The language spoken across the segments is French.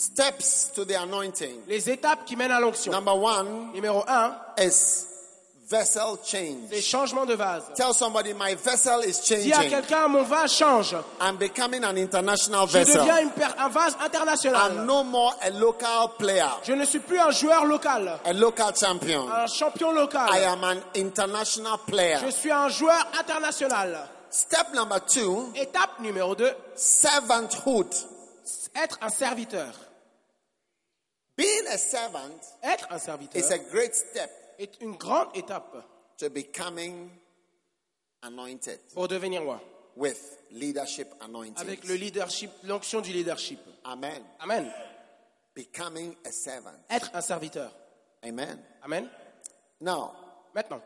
Steps to the anointing. Les étapes qui mènent à l'onction. Number one Numéro 1, is vessel c'est change. changement de vase. Tell somebody my vessel is Dis à changing. quelqu'un, mon vase change. I'm becoming an international Je vessel. deviens une un vase I'm international. no more a local player, Je ne suis plus un joueur local, a local champion. un champion I local. am an international player. Je suis un joueur international. Step number two, Étape numéro 2, servanthood. être un serviteur. Being a servant Être un is serviteur a great step est une grande étape to becoming anointed pour devenir roi. with leadership anointing. Avec le leadership, l'onction du leadership. Amen. Amen. Becoming a servant. Être un serviteur. Amen. Amen. Now, Maintenant.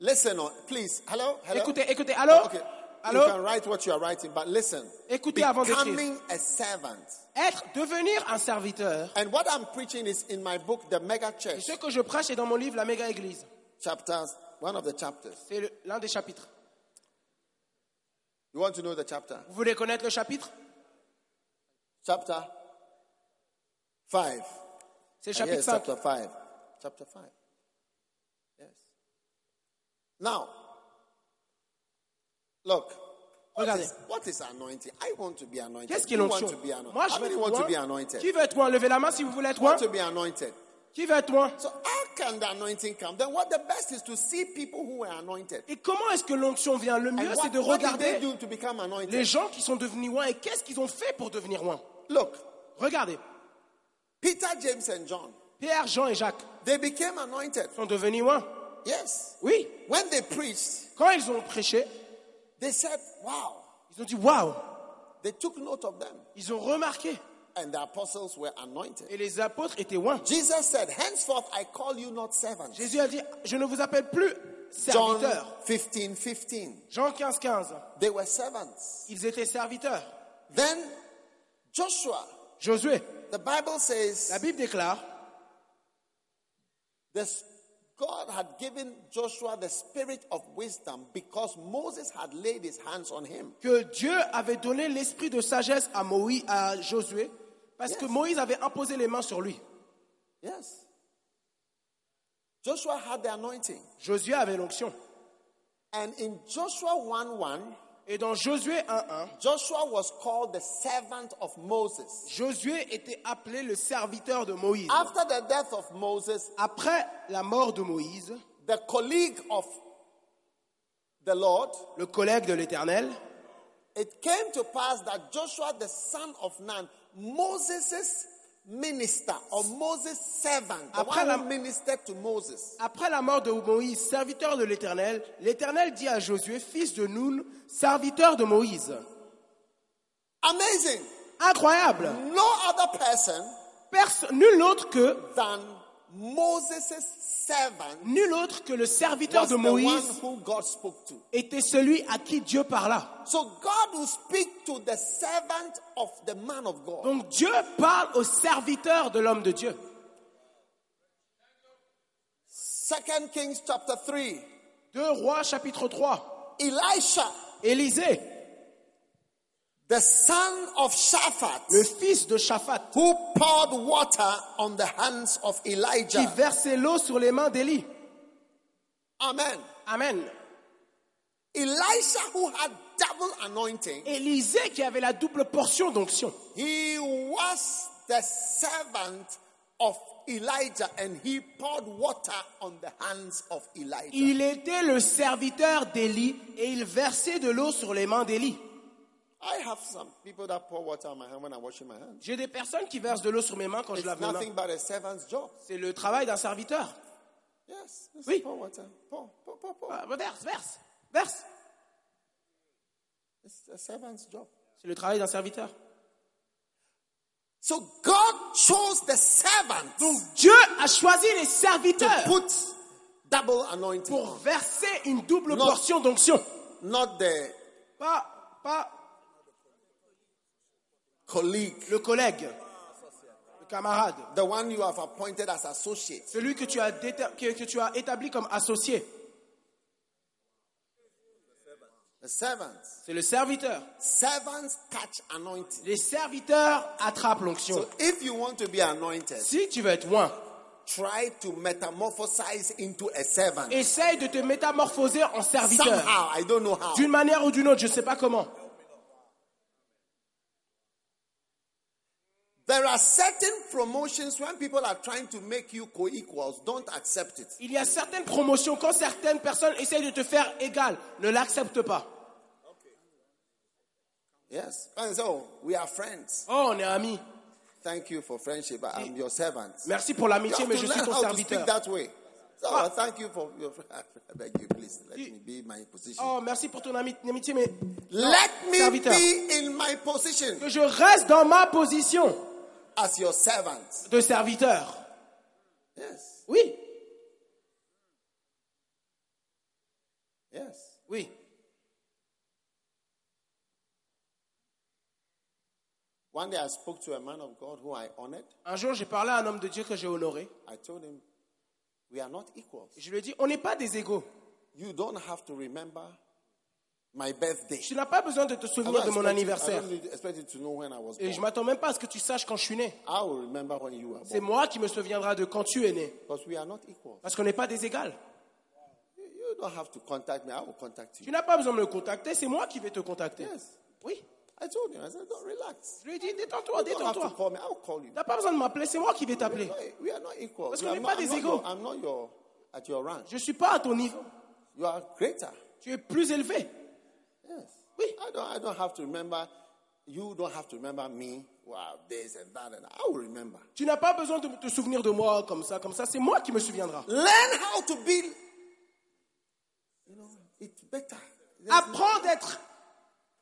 listen, on, please. Hello? Hello? Écoutez, écoutez. Okay. You can write what you are writing, but listen. Écoutez avant d'écrire. Becoming a servant. Être, devenir un serviteur. And what I'm preaching is in my book, The Mega Et Church, ce que je prêche est dans mon livre La méga église. chapters, one of the chapters. C'est l'un des chapitres. You want to know the chapter? Vous voulez connaître le chapitre? Chapter 5. C'est le Yes, chapitre 5. chapter 5. Chapter 5. Yes. Now, look. What Regardez. is, what is anointing? I want to be anointed. Qu'est-ce qui est Who want l'onction? to be anointed? Moi, je veux want to be loin. anointed? Qui veut être loin? Levez la main si vous voulez être loin. want to be anointed. Qui veut être loin? So how can the anointing come? Then what the best is to see people who were anointed. Et comment est-ce que l'onction vient? Le mieux, And c'est de regarder les gens qui sont devenus loin et qu'est-ce qu'ils ont fait pour devenir loin? Look, Regardez. Peter, James, and John, Pierre, Jean et Jacques they became anointed. sont devenus loin. Yes. Oui. When they preached, Quand ils ont prêché, they said, wow. ils ont dit waouh. They took note of them. Ils ont remarqué. And the apostles were anointed. Et les apôtres étaient loin. Jesus said, Henceforth I call you not servants. Jésus a dit, je ne vous appelle plus John serviteurs. 15 15. Jean 15, 15. They were servants. Ils étaient serviteurs. Then Joshua, Josué, the Bible la says, Bible déclare, this, God had given Joshua the spirit of wisdom because Moses had laid his hands on him. que Dieu avait donné l'esprit de sagesse à Moïse, à Josué, parce que Yes. Moïse avait imposé les mains sur lui. Yes. Joshua had the anointing. Josué avait l'onction. And in Joshua 1 1, Et dans Josué 1.1, Joshua was called the servant of Moses. Josué était appelé le serviteur de Moïse. After the death of Moses, Après la mort de Moïse, the colleague of the Lord, le collègue de l'Éternel, it came to pass that Joshua, the son of Nun, Moses' minister or Moses' servant, the Après la- to Moses, après la mort de Moïse, serviteur de l'Éternel, l'Éternel dit à Josué, fils de Nun, serviteur de Moïse. amazing. Incroyable. No other person Perso- nul autre que, than nul autre que le serviteur de Moïse était celui à qui Dieu parla. So God will speak to the servant of the man of God. Donc Dieu parle au serviteur de l'homme de Dieu. Second Kings chapter 3. 2 Rois chapitre 3. Elisha, Élisée, the son of Shaphat, le fils de Shaphat, who poured water on the hands of qui Elijah. versait l'eau sur les mains d'Élie. Amen. Amen. Elisha, who had double anointing, Élisée qui avait la double portion d'onction. he was the servant of Elijah and he poured water on the hands of Elijah. Il était le serviteur d'Élie et il versait de l'eau sur les mains d'Élie. I have some people that pour water on my hand when I'm washing my hands. J'ai des personnes qui versent de l'eau sur mes mains quand je lave mes mains. nothing but a servant's job. C'est le travail d'un serviteur. Yes. Oui. Pour water. Pour, pour, pour, pour. Ah, Verse, verse, verse. It's a servant's job. C'est le travail d'un serviteur. So God chose the servant Donc Dieu a choisi les to serviteurs put double anointing pour on, verser une double Non. portion d'onction. not the Pas, pas colleague, le collègue, le camarade, the one you have appointed as associate. celui que tu as, déter- que, que tu as établi comme associé. C'est le serviteur. Servants catch anointing. Les serviteurs attrapent l'onction. So if you want to be anointed, Si tu veux être loin, try to metamorphosize into a servant. essaye de te métamorphoser en serviteur. Somehow, I don't know how. D'une manière ou d'une autre, je ne sais pas comment. There are certain promotions when people are trying to make you co-equals, don't accept it. Il y a certaines promotions, quand certaines personnes essayent de te faire égal, ne l'accepte pas. Yes. And so we are friends. Oh, on est amis. Thank you for friendship. I'm your servant. Merci pour l'amitié, mais je suis ton to speak serviteur. that way. So Ah. thank you for your. I beg you, please let me be in my position. Oh, merci pour ton ami- amitié, mais Let me serviteur. be in my position que je reste dans ma position as your servant. de serviteur. Yes. Oui, Yes. oui. One day I spoke to a man of God who I honored. Un jour, j'ai parlé à un homme de Dieu que j'ai honoré. I told him, We are not equals. Je lui ai dit, on n'est pas des égaux. You don't have to remember my birthday. Tu n'as pas besoin de te souvenir de mon anniversaire. Et je born. m'attends même pas à ce que tu saches quand je suis né. C'est moi qui me souviendra de quand tu es né. Parce qu'on n'est pas des égales. Tu n'as pas besoin de me contacter, c'est moi qui vais te contacter. Yes. Oui. I told him. I said, Don't relax. Je lui ai dit, détends-toi, détends-toi. Tu n'as pas besoin de m'appeler, c'est moi qui vais t'appeler. Parce qu'on n'est pas I'm des égaux. Je ne suis pas à ton niveau. You are greater. Tu es plus élevé. Yes. Oui. I don't. I don't have to remember. You don't have to remember me. Wow, this and that, and I will remember. Tu n'as pas besoin de te souvenir de moi comme ça, comme ça. C'est moi qui me souviendra. Learn how to be. You know, it's better. There's- Apprends d'être.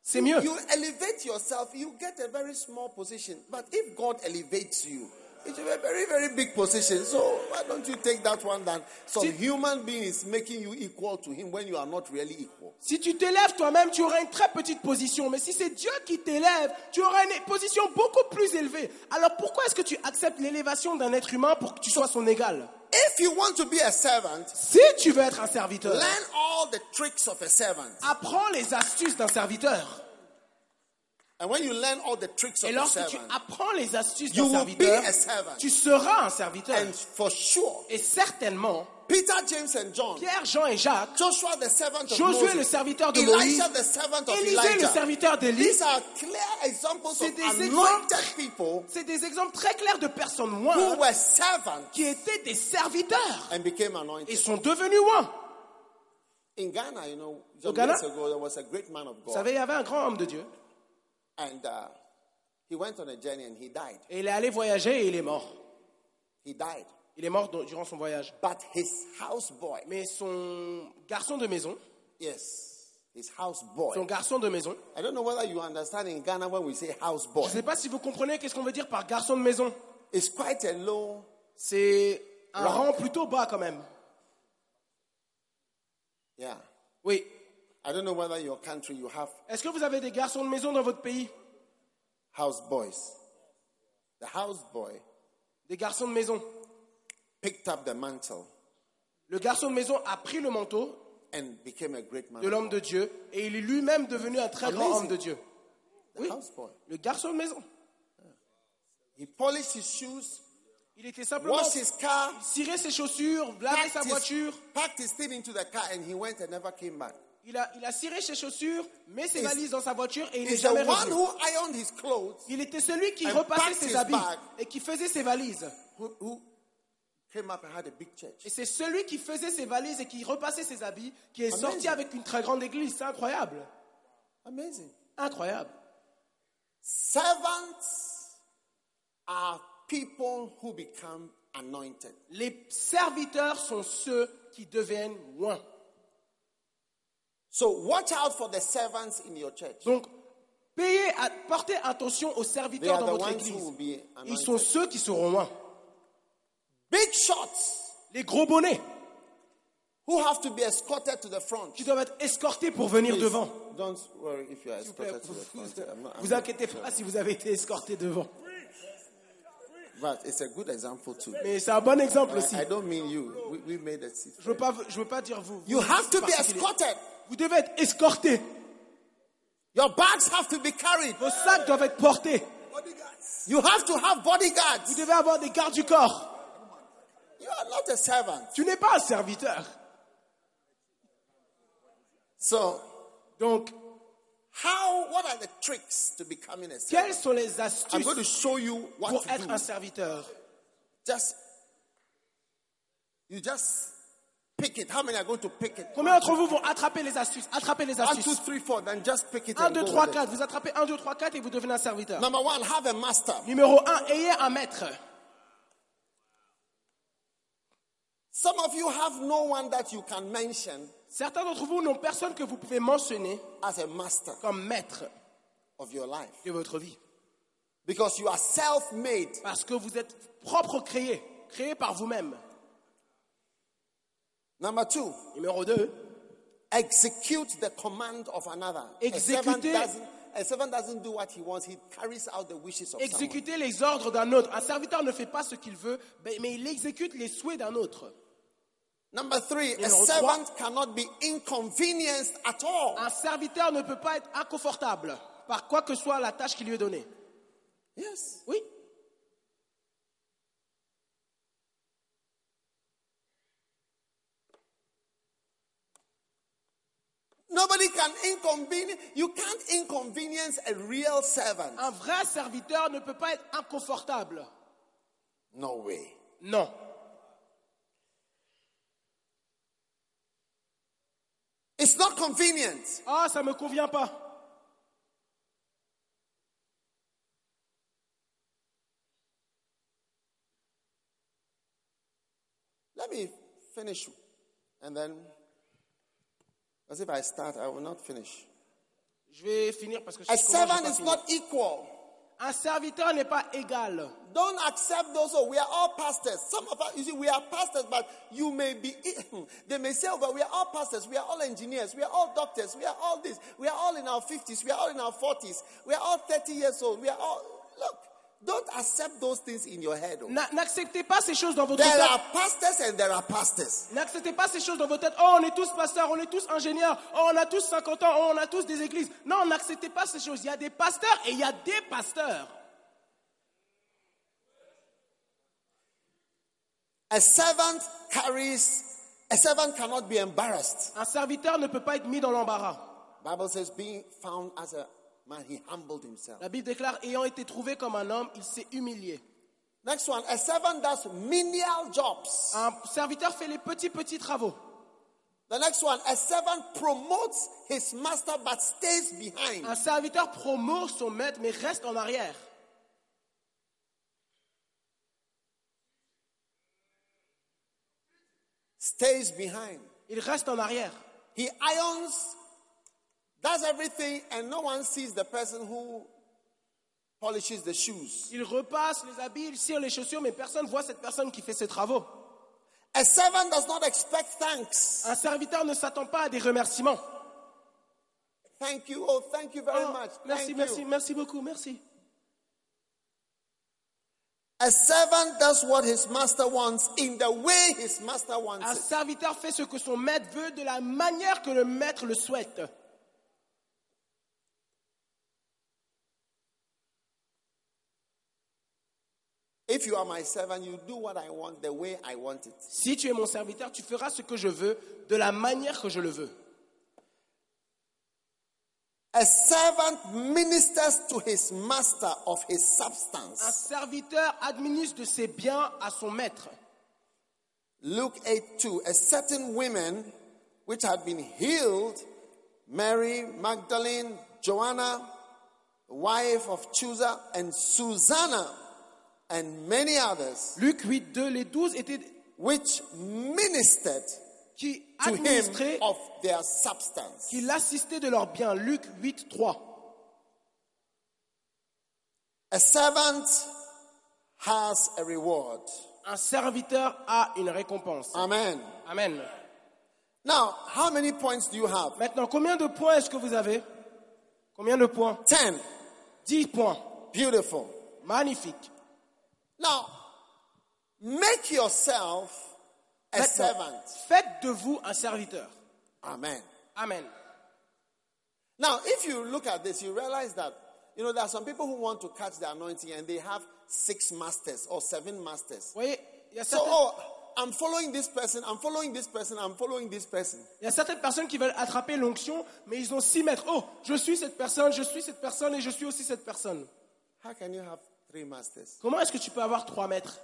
C'est mieux. You elevate yourself, you get a very small position. But if God elevates you, it's a very, very big position. So why don't you take that one that some Si- human being is making you equal to him when you are not really equal? Si tu t'élèves toi-même, tu auras une très petite position. Mais si c'est Dieu qui t'élève, tu auras une position beaucoup plus élevée. Alors pourquoi est-ce que tu acceptes l'élévation d'un être humain pour que tu sois son égal? If you want to be a servant, Si tu veux être un serviteur, learn all the tricks of a servant. apprends les astuces d'un serviteur. And when you learn all the tricks of Et a lorsque tu servant, apprends les astuces d'un serviteur, tu seras un serviteur. and for sure, Et certainement, Peter, James, and John, Pierre, Jean et Jacques, Joshua, the servant of Josué, Moses, le serviteur de Moïse, Elisha, the servant of Élisée, le Elijah. serviteur d'Élie, These are clear examples C'est of des exemples. c'est des exemples très clairs de personnes who were servants qui étaient des serviteurs and became et anointed. sont devenus loin. In Ghana, you know, some Ghana? ago, there was a great man of Vous God, savez, il y avait un grand homme de Dieu and uh, he went on a journey and he died. et il est allé voyager et il est mort. He died. Il est mort durant son voyage. But his houseboy, Mais son garçon de maison, yes, his son houseboy. garçon de maison, I don't know whether you understand in Ghana when we say je houseboy. ne sais pas si vous comprenez qu'est-ce qu'on veut dire par garçon de maison. It's quite a low. C'est un Rank. rang plutôt bas quand même. Yeah. Oui. I don't know whether your country you have Est-ce que vous avez des garçons de maison dans votre pays? houseboys. The houseboy Des garçons de maison. Picked up the mantle Le garçon de maison a pris le manteau and became a great man. de l'homme de Dieu et il est lui-même devenu un très grand homme de Dieu. The Oui. houseboy. Le garçon de maison. He polished his shoes, Il était simplement washed his car, cirer ses chaussures, laver sa voiture. packed his thing into the car, and he went and never came back. Il a, il a ciré ses chaussures, met ses Is- valises dans sa voiture et il n'est jamais revenu. Il était celui qui repassait ses habits et qui faisait ses valises. who, who came up and had a big church. Et c'est celui qui faisait ses valises et qui repassait ses habits qui est Amazing. sorti avec une très grande église. C'est incroyable. Amazing. Incroyable. Servants are people who become anointed. Les serviteurs sont ceux qui deviennent loin. So watch out for the servants in your church. Donc, payez, portez attention aux serviteurs dans votre église. Ils sont ceux qui seront loin. Big shots Les gros bonnets who have to be escorted to the front? qui doivent être escortés pour venir Please, devant. Don't worry if you are escorted to the front. I'm not- I'm vous inquiétez pas si vous avez été escorté devant. But it's a good example too. Mais c'est un bon exemple aussi. I, don't mean you. We, we made it. Je veux pas, je veux pas dire vous. You vous, have to be escorted. Vous devez être escorté. Your bags have to be carried. Vos sacs doivent être portés. You have to have bodyguards. Vous devez avoir des gardes du corps. You are not a servant. Tu n'es pas un serviteur. So, Donc, how, what are the tricks to becoming a servant? quelles sont les I'm astuces going to show you what pour to être do. un serviteur? Just, you just pick it. How many are going to pick it? Combien d'entre vous vont attraper les astuces? Attraper les One, two, astuces. three, four. Then just pick it 1, and 2, go 3, with it. 4. Vous attrapez 1, 2, 3, 4 et vous devenez un serviteur. Number one, have a master. Numéro 1, ayez un maître. Some of you have no one that you can mention Certains d'entre vous n'ont personne que vous pouvez mentionner as a master comme maître of your life de votre vie. because you are self-made. Parce que vous êtes propre créé, créé par vous-même. Number two, Numéro 2, execute the command of another. A servant, Exécuter- doesn't, a servant doesn't do what he wants; he carries out the wishes of someone. exécutez les ordres d'un autre. Un serviteur ne fait pas ce qu'il veut, mais mais il exécute les souhaits d'un autre. Number three, a servant cannot be inconvenienced at all. Un serviteur ne peut pas être inconfortable par quoi que soit la tâche qui lui est donnée. Yes. Oui. Nobody can inconvenience. You can't inconvenience a real servant. Un vrai serviteur ne peut pas être inconfortable. No way. Non. It's not convenient. Ah, ça me convient pas. Let me finish, and then, as if I start, I will not finish. Je vais finir parce que je A sais comment je vais servant pas is finir. not equal. Un serviteur n'est pas égal. Don't accept those. Oh, we are all pastors. Some of us, you see, we are pastors, but you may be. They may say, "Oh, but we are all pastors. We are all engineers. We are all doctors. We are all this. We are all in our fifties. We are all in our forties. We are all thirty years old. We are all." Look, don't accept those things in your head. oh. Na- N'acceptez pas ces choses dans votre There tête. are pastors and there are pastors. N'acceptez pas ces choses dans votre tête. Oh, on est tous pasteurs, on est tous ingénieurs. Oh, on a tous 50 ans. Oh, on a tous des églises. Non, n'acceptez pas ces choses. Il y a des pasteurs et il y a des pasteurs. A servant carries. A servant cannot be embarrassed. Un serviteur ne peut pas être mis dans l'embarras. Bible says, being found as a man, he humbled himself. La Bible déclare, ayant été trouvé comme un homme, il s'est humilié. Next one, a servant does menial jobs. Un serviteur fait les petits, petits travaux. The next one, a servant promotes his master but stays behind. Un serviteur promeut son maître, mais reste en arrière. Stays behind. Il reste en arrière. He irons, does everything, and no one sees the person who polishes the shoes. Il repasse les habits, il cire les chaussures, mais personne ne voit cette personne qui fait ses travaux. A servant does not expect thanks. Un serviteur ne s'attend pas à des remerciements. Thank you. Oh, thank you very Oh, much. merci, Thank merci, you. merci beaucoup, merci. A servant does what his master wants in the way his master wants Un it. serviteur fait ce que son maître veut de la manière que le maître le souhaite. If you are my servant, you do what I want the way I want it. Si tu es mon serviteur, tu feras ce que je veux de la manière que je le veux. A servant ministers to his master of his substance. Un serviteur administre de ses biens à son maître. Luke 8 2. A certain woman which had been healed, Mary Magdalene, Joanna, wife of Chusa, and Susanna, and many others, Luc 8, 2, les douze étaient which ministered qui to him administraient, of their substance. qui l'assistaient de leurs biens. Luc 8, 3. A servant has a reward. Un serviteur a une récompense. Amen. Amen. Now, how many points do you have? Maintenant, combien de points est-ce que vous avez? Combien de points? 10. 10 points. Beautiful. Magnifique. Now, make yourself a Maintenant, servant. faites de vous un serviteur. Amen. Amen. Now, if you look at this, you realize that, you know, there are some people who want to catch the anointing and they have six masters or seven masters. Vous voyez, il y, a So, certaines, oh, I'm following this person, I'm following this person, I'm following this person. il y a certaines personnes qui veulent attraper l'onction, mais ils ont six maîtres. Oh, je suis cette personne, je suis cette personne et je suis aussi cette personne. How can you have three masters? Comment est-ce que tu peux avoir trois maîtres?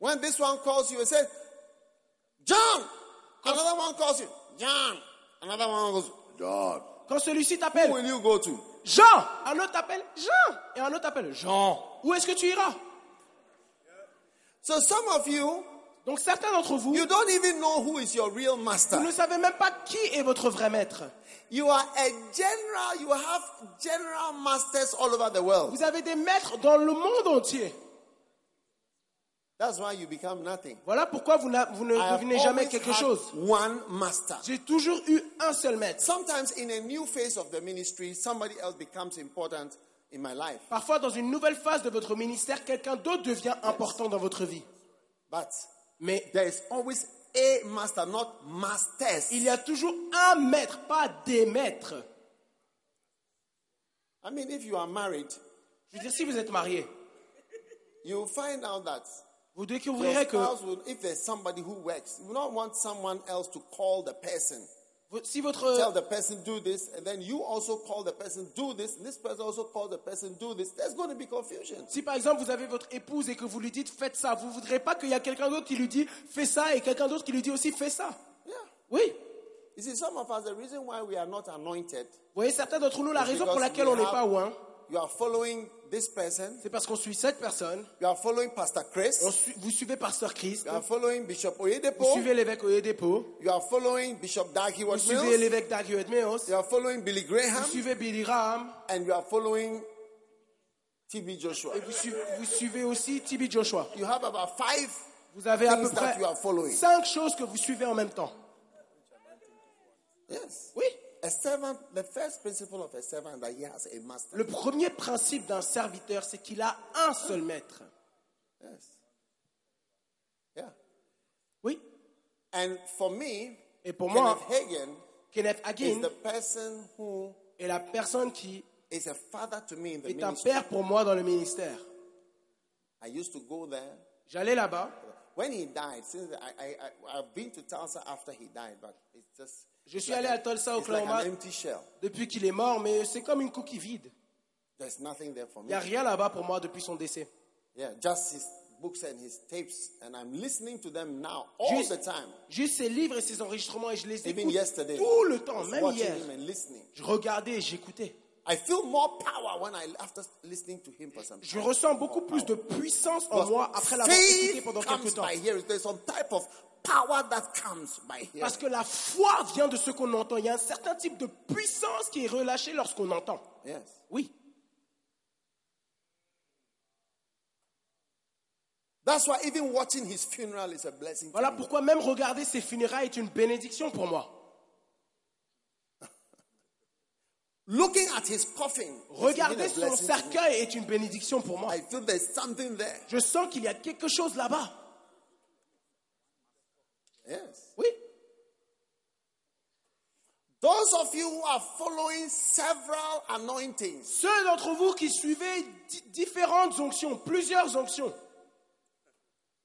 When this one calls you, you say, John. Another one calls you, John. Another one goes, John. Quand celui-ci Who t'appelle will you go to? Jean, un autre t'appelle Jean, et un autre t'appelle Jean. Où est-ce que tu iras? So some of you, Donc certains d'entre vous, you don't even know who is your real master. vous ne savez même pas qui est votre vrai maître. You are a general, you have general masters all over the world. Vous avez des maîtres dans le monde entier. That's why you become nothing. Voilà pourquoi vous, ne devenez jamais quelque chose. one master. J'ai toujours eu un seul maître. Sometimes in a new phase of the ministry, somebody else becomes important in my life. Parfois, dans une nouvelle phase de votre ministère, quelqu'un d'autre devient important dans votre vie. But Mais there is always a master, not masters. il y a toujours un maître, pas des maîtres. I mean, if you are married, Je veux dire, si vous êtes marié, you find out that vous your découvrirez que spouse will, if there's somebody who works, you will not want someone else to call the person. Si votre, Tell the person do this, and then you also call the person do this, and this person also call the person do this. There's going to be confusion. si par exemple vous avez votre épouse et que vous lui dites faites ça, vous voudrez pas qu'il y a quelqu'un d'autre qui lui dit fais ça et quelqu'un d'autre qui lui dit aussi fais ça. Yeah. Oui. You see, some of us, the reason why we are not anointed Vous voyez, certains d'entre nous, la is raison pour laquelle on n'est pas oint, You are following this person. c'est parce qu'on suit cette personne. You are following Pastor Chris. On suit- vous suivez Pasteur Christ, You are following Bishop vous Oyedepo. suivez l'évêque Oyedepo, You are following Bishop Dag vous suivez l'évêque Dag Heward-Mills, You are following Billy vous Graham. suivez Billy Graham, And you are following TB Joshua. et vous suivez, vous suivez aussi TB Joshua. You have about five Vous avez à peu près you are following. cinq choses que vous suivez en même temps. Yes. Oui. A servant, the first principle of a servant that he has a master. Le premier principe d'un serviteur, c'est qu'il a un seul maître. Yes. Yeah. Oui. And for me, Et pour moi, Kenneth Hagin Kenneth is Hagin the person who est la personne qui is a father to me in the est un ministry. père pour moi dans le ministère. I used to go there. J'allais là-bas. When he died, since I, I, I, I've been to Tulsa after he died, but it's just. Je suis allé à Tulsa, Oklahoma, depuis qu'il est mort, mais c'est comme une coquille vide. Il n'y a rien là-bas pour moi depuis son décès. Yeah, just his books and his tapes, and I'm listening to them now all Juste, the time. juste ses livres et ses enregistrements, et je les Even écoute tout le I temps, même hier. Je regardais et j'écoutais. I feel more power when I after listening to him for some Je ressens beaucoup plus de puissance en moi après l'avoir écouté pendant quelques temps. Parce que la foi vient de ce qu'on entend. Il y a un certain type de puissance qui est relâchée lorsqu'on entend. Yes. Oui. That's why even watching his funeral is a blessing. Voilà pourquoi même regarder ses funérailles est une bénédiction pour moi. Looking at his coffin. Regarder son cercueil est une bénédiction pour moi. I feel there's something there. Je sens qu'il y a quelque chose là-bas. Yes. Oui. Those of you who are following several anointings, Ceux d'entre vous qui suivez di- différentes onctions, plusieurs onctions,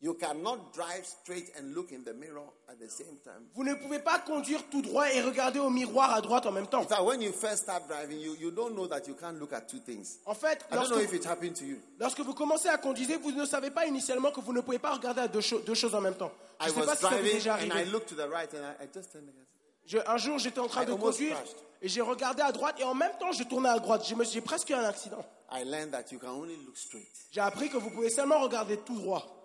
you cannot drive straight and look in the mirror at the same time. vous ne pouvez pas conduire tout droit et regarder au miroir à droite en même temps. When you first start driving, you, you don't know that you can't look at two things. En fait, I don't know lorsque, if it happened to you. lorsque vous commencez à conduire, vous ne savez pas initialement que vous ne pouvez pas regarder à deux, cho- deux choses en même temps. Je I ne sais pas si ça vous est déjà and I arrivé. looked to the right and I, I just turned again. Je- un jour, j'étais en train I de conduire crashed. et j'ai regardé à droite et en même temps, je tournais à droite. Je me- J'ai presque eu un accident. I learned that you can only look straight. J'ai appris que vous pouvez seulement regarder tout droit.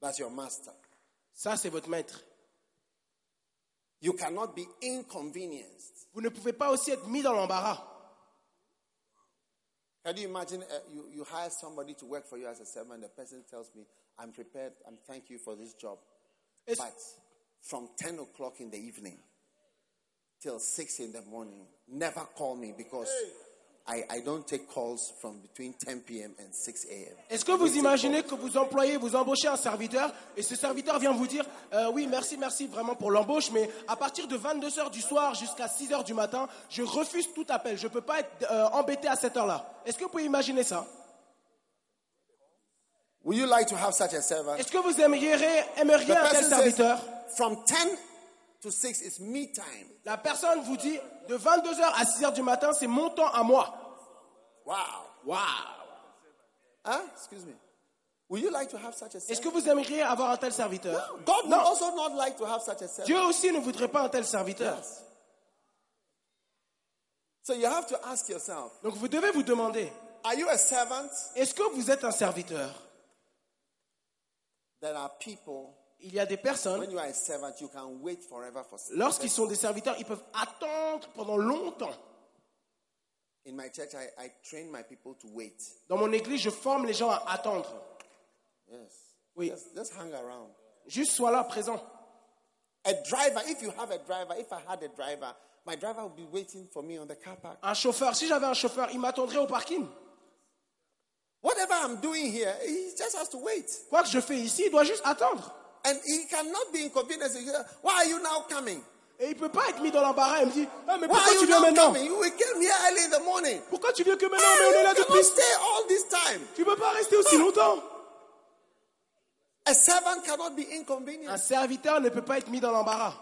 That's your master. Ça, c'est votre maître. You cannot be inconvenienced. Vous ne pouvez pas aussi être mis dans l'embarras. Can you imagine uh, you, you hire somebody to work for you as a servant? The person tells me, I'm prepared, I'm thank you for this job. Est-ce- But from 10 o'clock in the evening till 6 in the morning, never call me because I, I don't take calls from between 10 p.m. and 6 a.m. Est-ce que vous imaginez que vous employez, vous embauchez un serviteur et ce serviteur vient vous dire euh, oui merci merci vraiment pour l'embauche mais à partir de 22h du soir jusqu'à 6h du matin je refuse tout appel je peux pas être euh, embêté à cette heure-là. Est-ce que vous pouvez imaginer ça? Would you like to have such a servant? Est-ce que vous aimeriez, aimeriez un tel says, serviteur? From 10 to 6 is me time. La personne vous dit de 22h à 6h du matin c'est mon temps à moi. Wow. Waouh Huh? Excuse me. Would you like to have such a Est-ce que vous aimeriez avoir un tel serviteur? God would also not like to have such a servant. Dieu aussi ne voudrait pas un tel serviteur. Yes. So you have to ask yourself, Donc vous devez vous demander, are you a servant? est-ce que vous êtes un serviteur? There are people, Il y a des personnes, when you are a servant, you can wait forever for lorsqu'ils sont des serviteurs, ils peuvent attendre pendant longtemps. In my church, I, I train my people to wait. Dans mon église, je forme les gens à attendre. Yes. Oui. Just, just hang around. Juste sois là, présent. A driver, if you have a driver, if I had a driver, my driver would be waiting for me on the car park. Un chauffeur, si j'avais un chauffeur, il m'attendrait au parking. Whatever I'm doing here, he just has to wait. Quoi que je fais ici, il doit juste attendre. And he cannot be inconvenienced. He say, Why are you now coming? Et il peut pas être mis dans l'embarras et me dire ah, mais pourquoi are tu you viens maintenant coming? You we came here early in the morning. Pourquoi tu viens que maintenant Mais on est là depuis. cannot stay all this time. Tu peux pas rester aussi longtemps. A servant cannot be Un serviteur ne peut pas être mis dans l'embarras.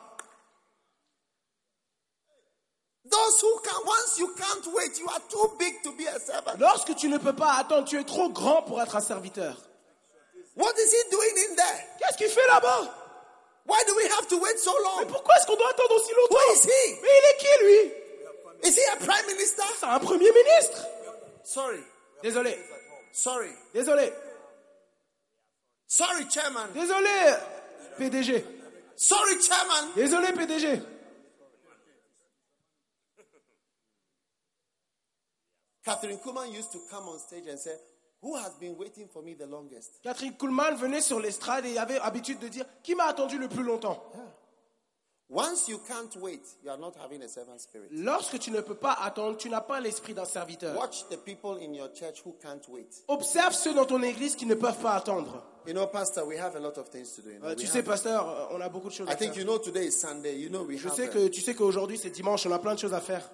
Those who can, once you can't wait, you are too big to be a servant. Lorsque tu ne peux pas attendre, tu es trop grand pour être un serviteur. What is he doing in there? Qu'est-ce qu'il fait là-bas? Why do we have to wait so Mais long? pourquoi est-ce qu'on doit attendre aussi Who longtemps is he? Mais il est qui lui? Is he a prime minister? C'est un premier ministre. Sorry, Désolé, sorry, désolé, sorry, chairman. désolé, PDG. Sorry, chairman. Désolé, PDG. Catherine Kuhlman used to come on stage and say, Who has been waiting for me the longest? Catherine Kuhlman venait sur l'estrade et avait habitude de dire Qui m'a attendu le plus longtemps? Once you can't wait, you are not having a servant spirit. Lorsque tu ne peux pas attendre, tu n'as pas l'esprit d'un serviteur. Watch the people in your church who can't wait. Observe ceux dans ton église qui ne peuvent pas attendre. You know, Pastor, we have a lot of things to do. you know. Euh, We tu have- sais, pasteur, euh, on a beaucoup de choses I à think faire. you know today is Sunday. You know we Je have sais a que tu sais qu'aujourd'hui c'est dimanche, on a plein de choses à faire.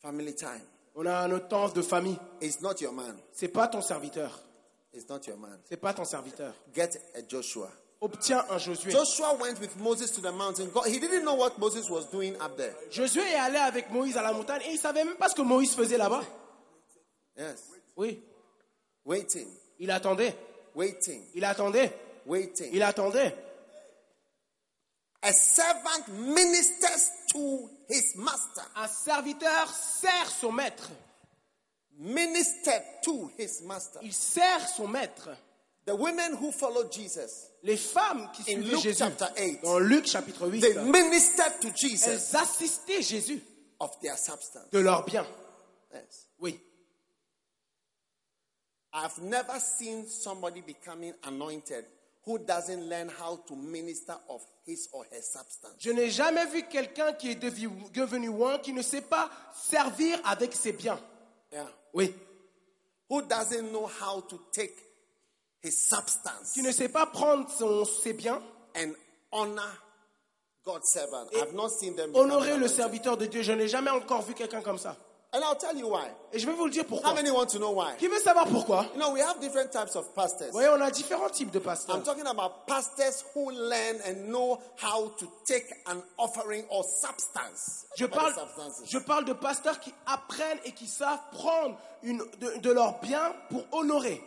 family time. On a notre temps de famille. It's not your man. C'est pas ton serviteur. It's not your man. C'est pas ton serviteur. Get a Joshua. Obtiens un Josué. Joshua went with Moses to the mountain. God, he didn't know what Moses was doing up there. Josué est allé avec Moïse à la montagne et il savait même pas ce que Moïse faisait là-bas. Yes. Oui, Waiting, il attendait, waiting, il attendait, waiting. il attendait. A servant ministers to his master. Un serviteur sert son maître. Ministered to his master. Il sert son maître. The women who followed Jesus Les femmes qui in Luke Jésus, chapter 8, dans Luc chapitre 8, they ministered to Jesus elles assistaient Jésus of their substance. de leur bien. Yes. Oui. I've never seen somebody becoming anointed who doesn't learn how to minister of his or her substance. Je n'ai jamais vu quelqu'un qui est devenu one qui ne sait pas servir avec ses biens. Yeah. Oui. Who doesn't know how to take his substance Qui ne sait pas prendre son, ses biens, and honor God's servant. I've not seen them. honorer le serviteur de Dieu. Je n'ai jamais encore vu quelqu'un comme ça. And I'll tell you why. Et je vais vous le dire How pourquoi. many want to know why? Qui veut savoir pourquoi? You know, we have different types of pastors. Vous voyez, on a différents types de I'm pasteurs. talking about pastors who learn and know how to take an offering or substance. Je parle, je parle de pasteurs qui apprennent et qui savent prendre une, de, de leurs biens pour honorer.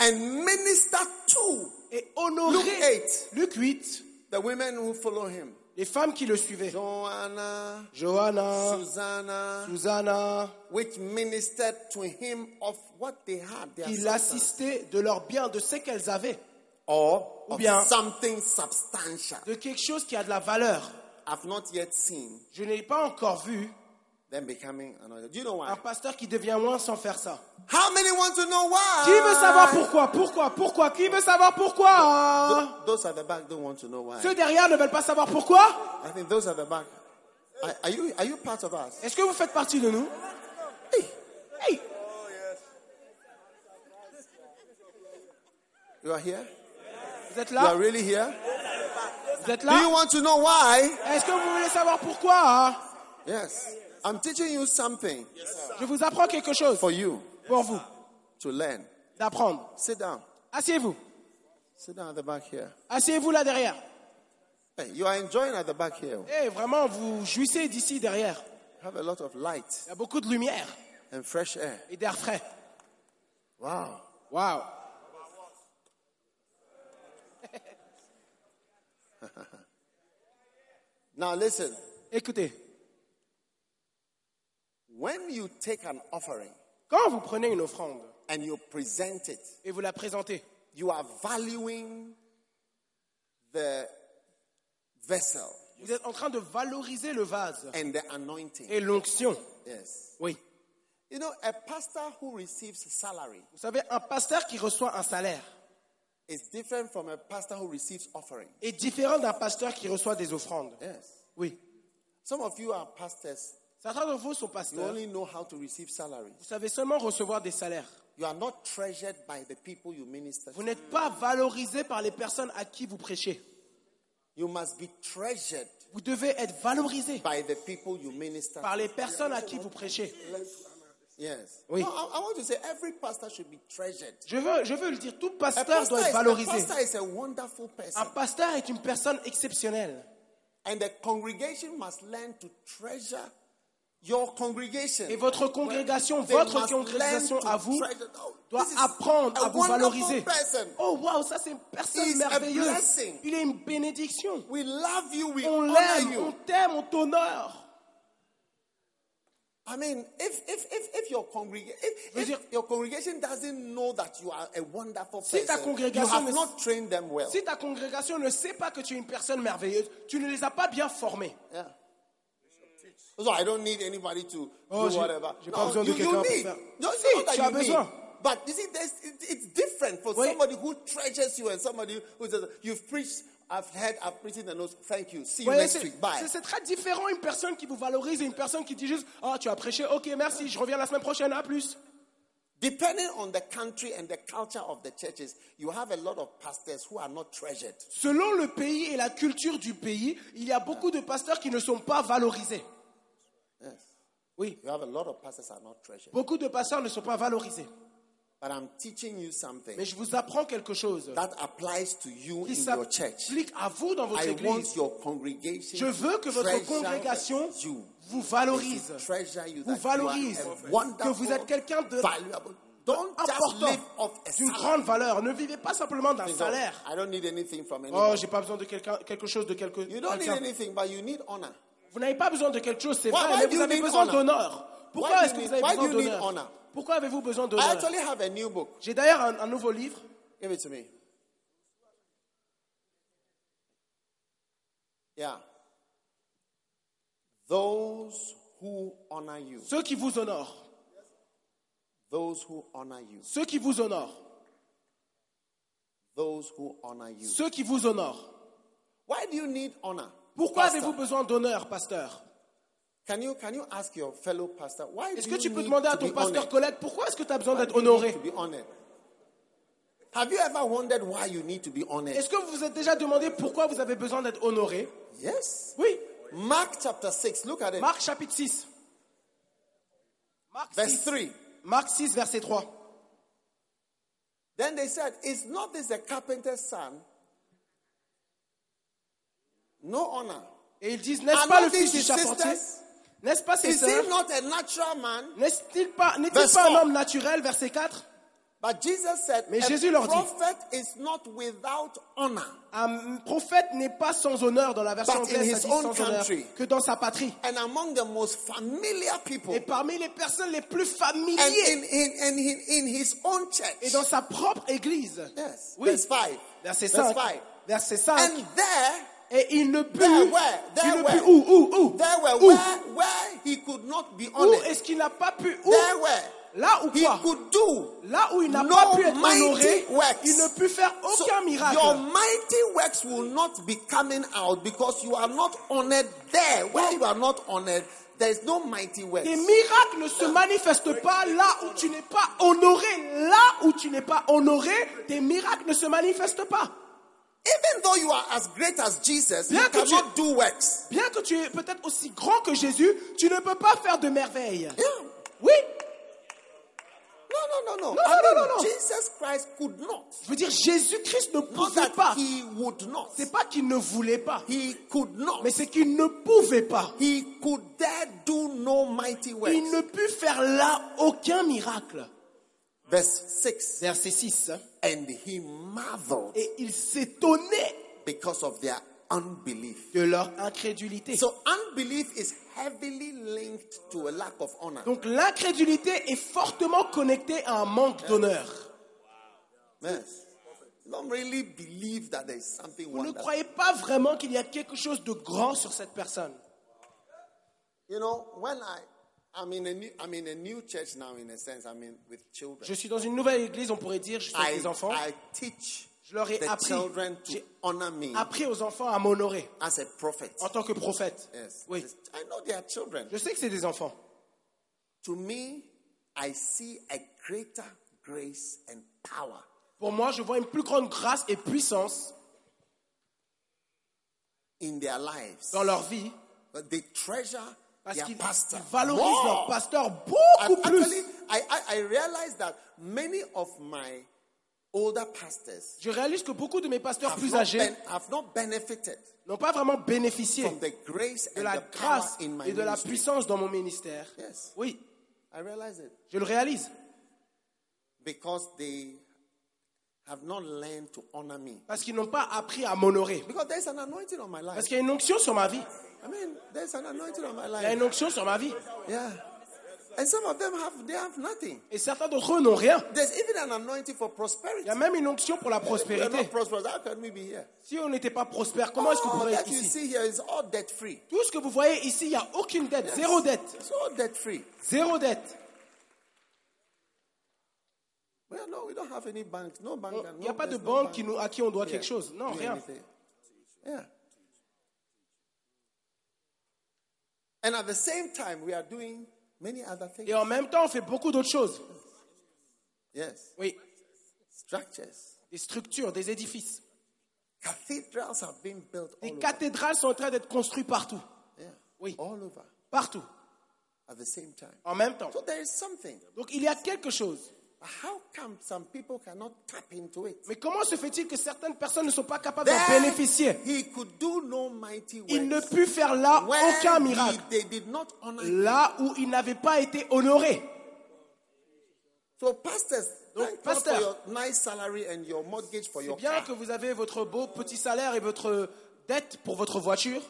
And minister to Et honorer. Luke 8. Luc 8, the women who follow him. Les femmes qui le suivaient. Joanna, Johanna, Susanna, Susanna, which ministered to him of what they had, their qui l'assistaient de leurs biens, de ce qu'elles avaient, or Ou of bien- something substantial. de quelque chose qui a de la valeur. I've not yet seen. Je n'ai pas encore vu Then becoming another. Do you know why? Un pasteur qui devient loin sans faire ça. How many want to know why? Qui veut savoir pourquoi? Pourquoi? Pourquoi? Qui veut savoir pourquoi? Th those at the back don't want to know why. Ceux derrière ne veulent pas savoir pourquoi? I think those at the back. Are, are you are you part of us? Est-ce que vous faites partie de nous? Hey, hey. You are here? Yes. Vous êtes là? You are really here? Vous êtes là? Do you want to know why? Est-ce que vous voulez savoir pourquoi? Yes. I'm teaching you something Je vous apprends quelque chose for you pour vous to learn. d'apprendre. Sit down. Asseyez-vous. Sit down at the back here. Asseyez-vous là derrière. Hey, you are enjoying at the back here. Eh, vraiment, vous jouissez d'ici derrière. Have a lot of light Il y a beaucoup de lumière and fresh air. et d'air frais. Wow. Waouh. Now listen. Écoutez, When you take an offering quand vous prenez une offrande and you present it, et vous la présentez, you are valuing the vessel vous êtes en train de valoriser le vase and the anointing. et l'onction. Yes. Oui. You know, a pastor who receives salary Vous savez, un pasteur qui reçoit un salaire is different from a pastor who receives offering. est différent d'un pasteur qui reçoit des offrandes. Yes. Oui. Some of you are pastors. Certains d'entre vous sont You pasteurs. only know how to receive salary. Vous savez seulement recevoir des salaires. You are not treasured by the people you minister Vous to. n'êtes pas valorisé par les personnes à qui vous prêchez. You must be treasured Vous devez être valorisé by the people you minister par les personnes à qui vous prêchez. Yes. Oui. No, I, I want to say every pastor should be treasured. Je veux, je veux le dire, tout A pasteur pastor, doit is, être a valorisé. pastor is a wonderful Un pasteur est une personne exceptionnelle. And the congregation must learn to treasure your congregation. Et votre congrégation, votre congrégation à vous Oh, doit apprendre a à vous valoriser. person. Oh waouh, ça c'est une personne merveilleuse. Il est une bénédiction. We love you. We On l'aime, on t'aime, on t'honore. I mean, if if if, if your congregation if, veux if dire- your congregation doesn't know that you are a wonderful Si ta person, you congrégation have ne- not trained them well. Si ta congrégation ne sait pas que tu es une personne merveilleuse, tu ne les as pas bien formés. Yeah. So I don't need anybody to Oh, do j'ai- whatever. j'ai pas besoin de you, you need. No, it's Si, not that you need. besoin. But you see, it, it's different for Oui. somebody who treasures you and somebody who says, "You've preached, I've heard, I've preached in the notes. Thank you. See you Voyez, next c'est week. Bye." c'est- c'est très différent une personne qui vous valorise et une personne qui dit juste Oh, tu as prêché, ok, merci, je reviens la semaine prochaine, à plus. Depending on the country and the culture of the churches, you have a lot of pastors who are not treasured. Selon le pays et la culture du pays, il y a beaucoup de pasteurs qui ne sont pas valorisés. Yes. Oui, You have a lot of pastors are not treasured. beaucoup de pasteurs ne sont pas valorisés. But I'm teaching you something Mais je vous apprends quelque chose that applies to you qui in your church. s'applique à vous dans votre I want église. your congregation Je veux que votre treasure congrégation you. vous valorise, To treasure you, vous that you are valorise, a que wonderful, vous êtes quelqu'un de valuable. Don't just important, live off a d'une salary. grande valeur. Ne vivez pas simplement d'un salaire. I don't need anything from Oh, j'ai pas besoin de quelqu'un, quelque chose de quelque, you don't need quelqu'un. anything, but you need honor. Vous n'avez pas besoin de quelque chose, c'est vrai, why mais vous avez besoin d'honneur. Pourquoi est-ce que vous avez besoin d'honneur? Pourquoi avez-vous besoin I d'honneur? actually have a new book. J'ai d'ailleurs un, un nouveau livre. Give it to me. Yeah. Those who honor you. Ceux qui vous honorent. Those who honor you. Ceux qui vous honorent. Those who honor you. Ceux qui vous honorent. Why do you need honor? Pourquoi avez-vous besoin d'honneur, pasteur? Can you can you ask your fellow pastor why Est-ce que tu peux demander à to ton pasteur honored? collègue pourquoi est-ce que tu as besoin Why d'être honoré? Have you ever wondered why you need to be honored? Est-ce que vous vous êtes déjà demandé pourquoi vous avez besoin d'être honoré? Yes. Oui. Mark chapter 6, look at it. Marc chapitre 6. Marc Verse 6, 3. Marc 6 verset 3. Then they said, Is not this the carpenter's son? No honor. Et ils disent, n'est-ce pas le fils du charpentier? N'est-ce pas ses Is he sœurs not a natural man? N'est-il pas, n'est-il pas un homme naturel? Verset 4. But Jesus said, Mais Jésus leur dit- prophet is not without honor. Un prophète n'est pas sans honneur dans la version anglaise, ça dit sans honneur, country. que dans sa patrie. And among the most familiar people. Et parmi les personnes les plus And familiers in, in, and in, in his own church. et dans sa propre église. Yes. Oui. Verse 5. Verset Verse 5. 5. Verset 5. And there, Et il ne put. There were, there il ne put où, où, où? There were Où? where, where he could not be Où honored. est-ce qu'il n'a pas pu? Où? There were. Là où He quoi? could do Là où il n'a no pas pu être honoré, works. il ne peut faire So aucun miracle. your mighty works will not be coming out because you are not honored there. Where you are not honored, there is no mighty works. Tes miracles ne se manifestent pas là où tu n'es pas honoré. Là où tu n'es pas honoré, tes miracles ne se manifestent pas. Even though you are as great as Jesus, you Bien que tu- cannot do works. Bien que tu es peut-être aussi grand que Jésus, tu ne peux pas faire de merveilles. Yeah. Oui, No, no, no, no. No, I no, no, mean, no, no. Jesus Christ could not. je veux dire, Jésus-Christ ne pouvait pas. he would not. C'est pas qu'il ne voulait pas, He could not. mais c'est qu'il ne pouvait pas. He could there do no mighty works. Il ne put faire là aucun miracle. Verse 6. Verset 6. And he marveled Et il s'étonnait because of their unbelief. de leur incrédulité. So unbelief is heavily linked to a lack of honor. Donc l'incrédulité est fortement connectée à un manque d'honneur. Yes. You don't really believe that there is something Vous ne wonderful. croyez pas vraiment qu'il y a quelque chose de grand sur cette personne. You know, when I I'm in a new I'm in a new church now in a sense, I mean with children. Je suis dans une nouvelle église, on pourrait dire, je suis avec des enfants. I teach Je leur ai the appris, children to j'ai honor me appris aux enfants à m'honorer as a prophet. en tant que prophète. Yes. Oui, I know they are children. je sais que c'est des enfants. To me, I see a greater grace and power Pour moi, je vois une plus grande grâce et puissance in their lives. dans leur vie But they treasure parce qu'ils valorisent more. leur pasteur And beaucoup actually, plus. I, I, I realize that many of my older pastors Je réalise que beaucoup de mes pasteurs have plus not, âgés ben- have not benefited n'ont pas vraiment bénéficié from the grace de and la the power grâce in my et de la puissance dans mon ministère. Yes, Oui, I realize it je le réalise. because they have not learned to honor me. Parce qu'ils n'ont pas appris à m'honorer. Because there's an anointing on my Parce qu'il y a une onction sur ma vie. I mean, there's an anointing on my Il y a life. une onction sur ma vie. Yeah, and some of them have they have nothing. Et certains d'entre eux n'ont rien. There's even an anointing for Il prosperity. y a même une onction pour la prospérité. not prosperous. How can we be here? Si on n'était pas prospère, comment est-ce pourriez that être you ici? see here is all debt free. Tout ce que vous voyez ici, il n'y a aucune dette, zéro dette. It's all debt free. Zéro dette. Well, no, we don't have any banks. No bank. Il and n'y a no- pas de bank qui nous, à qui on doit here quelque chose. Non, rien. Yeah. And at the same time, we are doing many other things. Et en même temps, on fait beaucoup d'autres choses. Yes. Oui, Structures. des structures, des édifices. Cathedrals have been built all over. cathédrales sont en train d'être construites partout. Yeah. Oui. All over. Partout. At the same time. En même temps. So there is something. Donc il y a quelque chose. But how come some people cannot tap into it? Mais comment se fait-il que certaines personnes ne sont pas capables d'en bénéficier? he could do no mighty Il ne put faire là Where aucun he- miracle. they did not honor him. Là où il n'avait pas été honoré. So pastors, Donc, pasteur. nice salary and your mortgage for C'est your bien que vous avez votre beau petit salaire et votre dette pour votre voiture.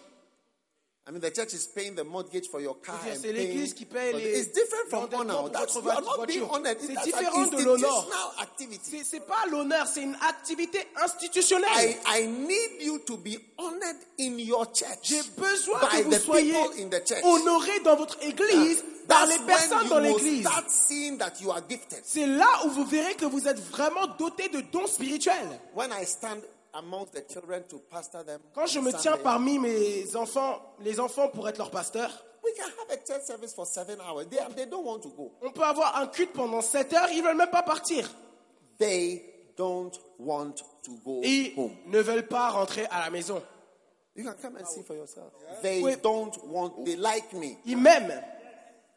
I mean, the church is paying the mortgage for your car. c'est l'église qui paye les- It's different from honor. That's votre you are not being voiture. honored. C'est différent de l'honneur. activity. C'est pas l'honneur, c'est une activité institutionnelle. I, I need you to be honored in your church. J'ai besoin by que vous the soyez people in the church. honorés dans votre église par les personnes dans l'église. C'est là où vous verrez que vous êtes vraiment doté de dons spirituels. When I stand the children to pastor them, Quand je me tiens Sunday, parmi mes enfants, les enfants pour être leur pasteur, we can have a church service for seven hours. They, they don't want to go. on peut avoir un culte pendant 7 heures, ils veulent même pas partir. They don't want to go Et home. ils ne veulent pas rentrer à la maison. You can come and see for yourself. They don't want. They like me. Ils m'aiment.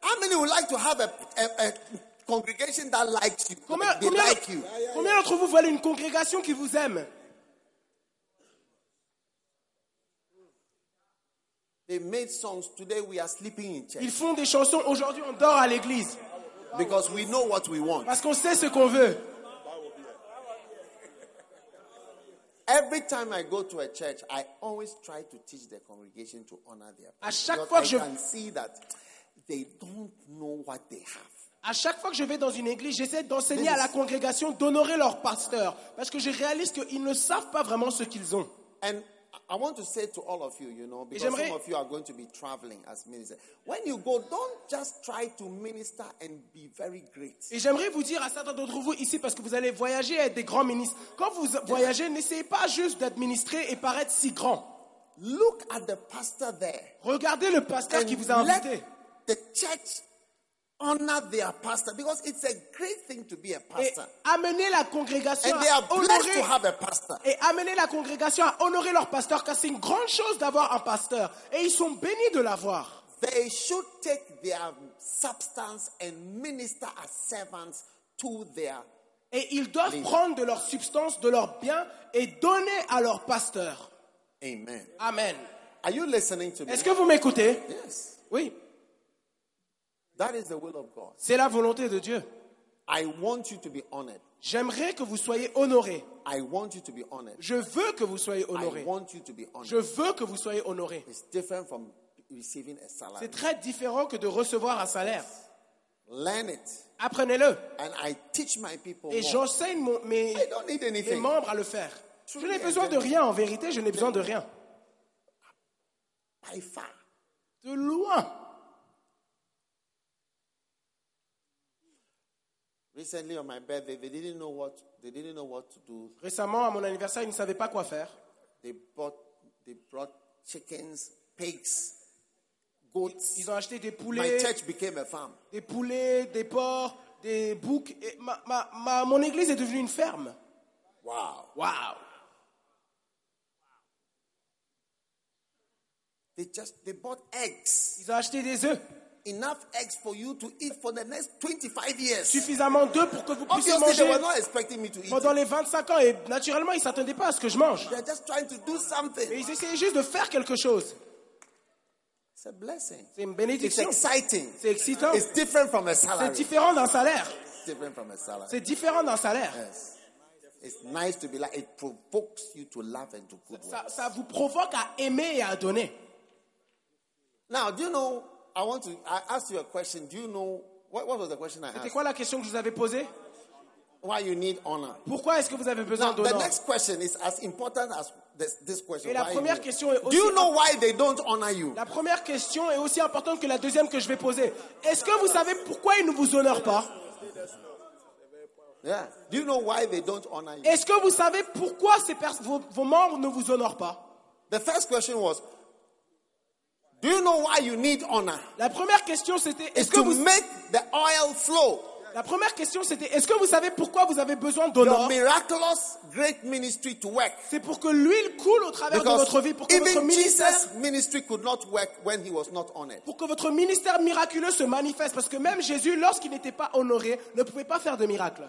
How many would like to have a, a, a congregation that likes you? Combien, they combien- like you. combien d'entre vous veulent une congrégation qui vous aime? They made songs. Today we are sleeping in church Ils font des chansons, aujourd'hui on dort à l'église. because we know what we want. Parce qu'on sait ce qu'on veut. Every time I go to a church, I always try to teach the congregation to honor their À chaque fois que je- can see that they don't know what they have. À chaque fois que je vais dans une église, j'essaie d'enseigner à la congrégation d'honorer leur pasteur. Parce que je réalise qu'ils ne savent pas vraiment ce qu'ils ont. And I want to say to all of you, you know, because some of you are going to be traveling as ministers. When you go, don't just try to minister and be very great. Et j'aimerais vous dire à certains d'entre vous ici, parce que vous allez voyager et être des grands ministres, quand vous voyagez, n'essayez pas juste d'administrer et paraître si grand. Look at the pastor there Regardez le pasteur qui vous a and invité. the church honor their pastor because it's a great thing to be a Et pastor. amener la congrégation And they are à blessed to honorer have a pastor. et amener la congrégation à honorer leur pasteur car c'est une grande chose d'avoir un pasteur et ils sont bénis de l'avoir. They should take their substance and minister as servants to their. Et ils doivent prendre de leur substance, de leur bien et donner à leur pasteur. Amen. Amen. Are you listening to me? Est-ce que vous m'écoutez? Yes. Oui. That is the will of God. C'est la volonté de Dieu. I want you to be honored. J'aimerais que vous soyez honorés. I want you to be honored. Je veux que vous soyez I honorés. want you to be honored. Je veux que vous soyez honorés. It's different from receiving a salary. C'est très différent que de recevoir un salaire. Learn it. Apprenez-le. And I teach my people Et j'enseigne mes, membres à le faire. Je n'ai besoin de rien, en vérité, je n'ai besoin de rien. De loin. Recently on my birthday, they didn't know what they didn't know what to do. Récemment, à mon anniversaire, ils ne savaient pas quoi faire. They bought they brought chickens, pigs, goats. Ils ont acheté des My poulets, church became a farm. des poulets, des porcs, des boucs. Et ma, ma- ma- mon église est devenue une ferme. Wow. Waouh They just they bought eggs. Ils ont acheté des œufs. Enough eggs for you to eat for the next 25 years. Suffisamment d'œufs pour que vous puissiez Obviously, they were manger not expecting me to eat. pendant les 25 ans. Et naturellement, ils ne s'attendaient pas à ce que je mange. They're just trying to do something. ils essayaient juste de faire quelque chose. It's a blessing. C'est une It's bénédiction. exciting. C'est excitant. It's different from a C'est salary. différent d'un salaire. It's different from a salary. C'est différent d'un salaire. Yes. It's nice to be like it provokes you to love and to good work. Ça, ça vous provoque à aimer et à donner. Now, do you know? I want to. I asked you a question. Do you know what, what was the question I C'était asked? quoi la question que je vous avais posée? Why you need honor? Pourquoi est-ce que vous avez besoin Now, the d'honneur? next question is as important as this, this question. Et la Why you première need- question est Do aussi you know why they don't honor you? La première question est aussi importante que la deuxième que je vais poser. Est-ce que vous savez pourquoi ils ne vous honorent pas? Yeah. Do you know why they don't honor you? Est-ce que vous savez pourquoi ces pers- vos, vos membres ne vous honorent pas? The first question was, Do you know why you need honor? La première question c'était est-ce que to vous make the oil flow. La première question c'était est-ce que vous savez pourquoi vous avez besoin d'honneur? miraculous great ministry to work. C'est pour que l'huile coule au travers de votre vie pour que votre even ministère Jesus' ministry could not work when he was not honored. pour que votre ministère miraculeux se manifeste parce que même Jésus lorsqu'il n'était pas honoré ne pouvait pas faire de miracles.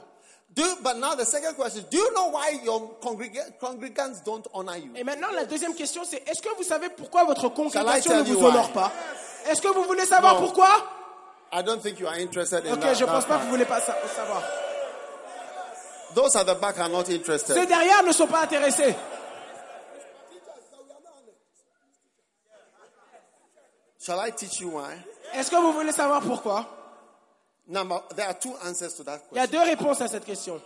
Do, but now the second question, do you know why your congrega- congregants don't honor you? Et maintenant la deuxième question c'est est-ce que vous savez pourquoi votre congrégation ne vous honore pas? Est-ce que vous voulez savoir No. pourquoi? I don't think you are interested in Ok, that. je that pense pas que vous voulez pas sa- savoir. Those at the back are not interested. Ceux derrière ne sont pas intéressés. Shall I teach you why? Est-ce que vous voulez savoir pourquoi? Number, there are two answers to that Il y a question. deux réponses à cette question.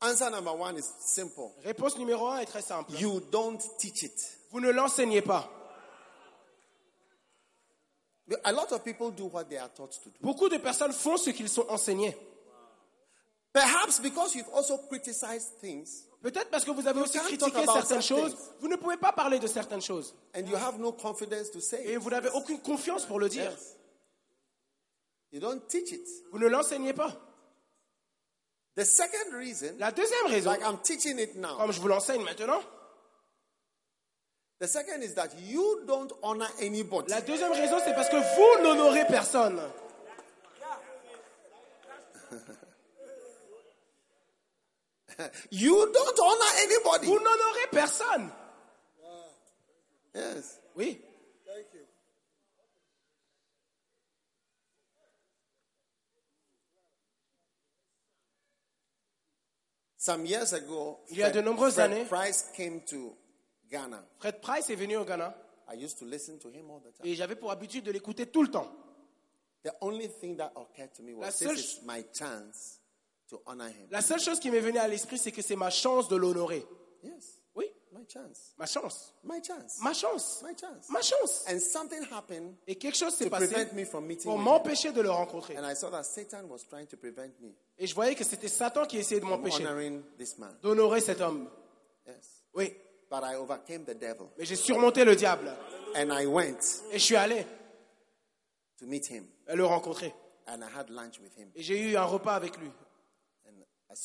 Answer number one is simple. Réponse numéro un est très simple. You don't teach it. Vous ne l'enseignez pas. A lot of people do what they are taught to do. Beaucoup de personnes font ce qu'ils sont enseignés. Perhaps because you've also criticized things Peut-être parce que vous avez aussi critiqué certaines certain choses, vous ne pouvez pas parler de certaines choses. and you have no confidence to say Et it. vous n'avez aucune confiance pour le dire. Yes. You don't teach it. Vous ne l'enseignez pas. The second reason, La deuxième raison, like I'm teaching it now, comme je vous l'enseigne maintenant, the second is that you don't honor anybody. la deuxième raison, c'est parce que vous n'honorez personne. You don't honor anybody. Vous n'honorez personne. Yes. Oui. Some years ago, Il y a de nombreuses Fred années. Price came to Ghana. Fred Price est venu au Ghana I used to listen to him all the time. et j'avais pour habitude de l'écouter tout le temps. The only thing that occurred to me was La this seule- is my chance to honor him. La seule chose qui m'est venue à l'esprit, c'est que c'est ma chance de l'honorer. Yes, my chance. ma chance. My chance. Ma chance. My chance. Ma chance. And something happened Et quelque chose s'est passé prevent me from meeting pour m'empêcher de le rencontrer. And I saw that Satan was trying to prevent me Et je voyais que c'était Satan qui essayait de m'empêcher honoring this man. d'honorer cet homme. Yes. Oui, But I overcame the devil. mais j'ai surmonté le diable. And I went Et je suis allé. to meet him. à le rencontrer. And I had lunch with him. Et j'ai eu un repas avec lui.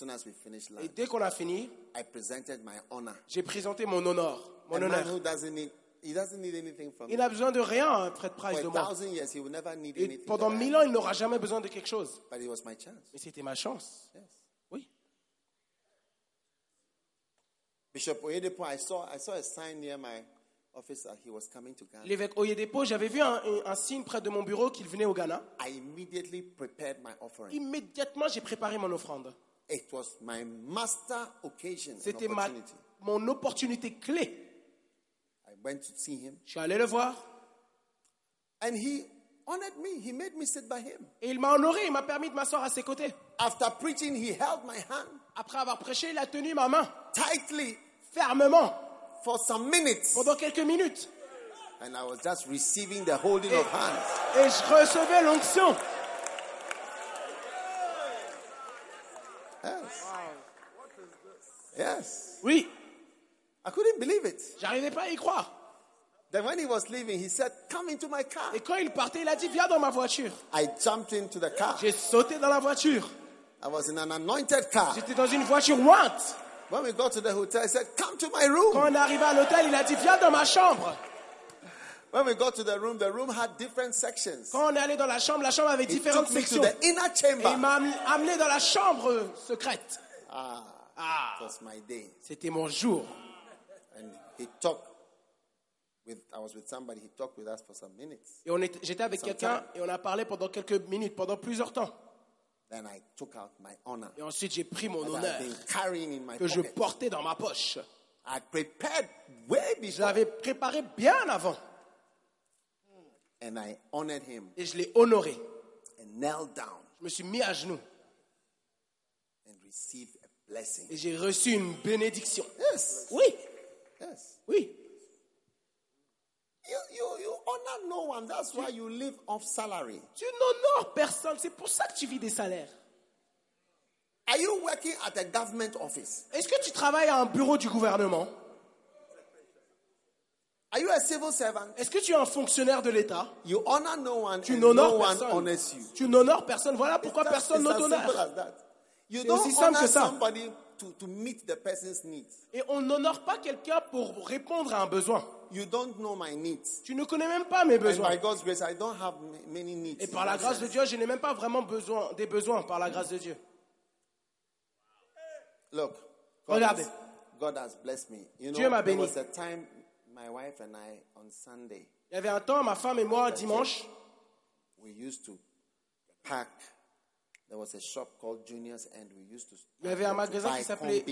And as soon as we finished Et dès qu'on a fini, I presented my honor. j'ai présenté mon honneur. A Mon man honneur. who doesn't need, he doesn't need anything from Il n'a besoin de rien, hein, Fred Price, de a moi. thousand years, he will never need Et anything. pendant that I mille ans, il n'aura jamais besoin de quelque chose. But it was my chance. Mais c'était ma chance. Yes. Oui. Bishop Oyedepo, I saw, I saw a sign near my office that he was coming to Ghana. L'évêque Oyedepo, j'avais vu un, un- un signe près de mon bureau qu'il venait au Ghana. I immediately prepared my offering. Immédiatement, j'ai préparé mon offrande. It was my master occasion, and C'était ma, opportunity. mon opportunité clé. I went to see him, Je suis allé le voir and he honored me. He made me sit by him. et il m'a honoré, il m'a permis de m'asseoir à ses côtés. After preaching, he held my hand Après avoir prêché, il a tenu ma main tightly fermement for some minutes, pendant quelques minutes. and I was just receiving the holding of hands. Et je recevais l'onction. Yes. Yes. Oui, I couldn't believe it. j'arrivais pas à y croire. Then when he was leaving, he said, Come into my car. Et quand il partait, il a dit Viens dans ma voiture. I jumped into the car. J'ai sauté dans la voiture. I was in an anointed car. J'étais dans une voiture ointe. When we got to the hotel, he said, Come to my room. Quand on est arrivé à l'hôtel, il a dit Viens dans ma chambre. When we got to the room, the room had different sections. Quand on est allé dans la chambre, la chambre avait He différentes took me to sections. the inner Et il chamber. m'a amené- amené dans la chambre secrète. Ah, Ah, it was my day. c'était mon jour. And he talked with, I was with somebody, he talked with us for some minutes. Et on j'étais avec quelqu'un et on a parlé pendant quelques minutes, pendant plusieurs temps. Then I took out my honor Et ensuite, j'ai pris mon honneur que je pocket. portais dans ma poche. I prepared way Je l'avais préparé bien avant and I honored him et je l'ai honoré. and knelt down Je me suis mis à genoux and received blessing. et j'ai reçu une bénédiction. Yes, Oui, yes. oui. You, you, you honor no one. That's why you live off salary. Tu n'honores personne. C'est pour ça que tu vis des salaires. Are you working at a government office? Est-ce que tu travailles à un bureau du gouvernement? Are you a civil servant? Est-ce que tu es un fonctionnaire de l'État? You honor no one Tu no n'honores one personne. honors you. Tu n'honores personne. Voilà pourquoi It's personne ne t'honore. C'est don't aussi simple que ça. somebody to, to meet the person's needs. Et on n'honore pas quelqu'un pour répondre à un besoin. You don't know my needs. Tu ne connais même pas mes And by besoins. God's grace, I don't have ma- many needs. Et par la grâce de. Dieu, je n'ai même pas vraiment besoin des besoins par la grâce de Dieu. Look, God Regardez. has, God has blessed me. You know, Dieu m'a there béni. was a time my wife and I on Sunday Il y avait un temps, ma femme et moi, dimanche, we used to pack. Il y avait un magasin qui s'appelait.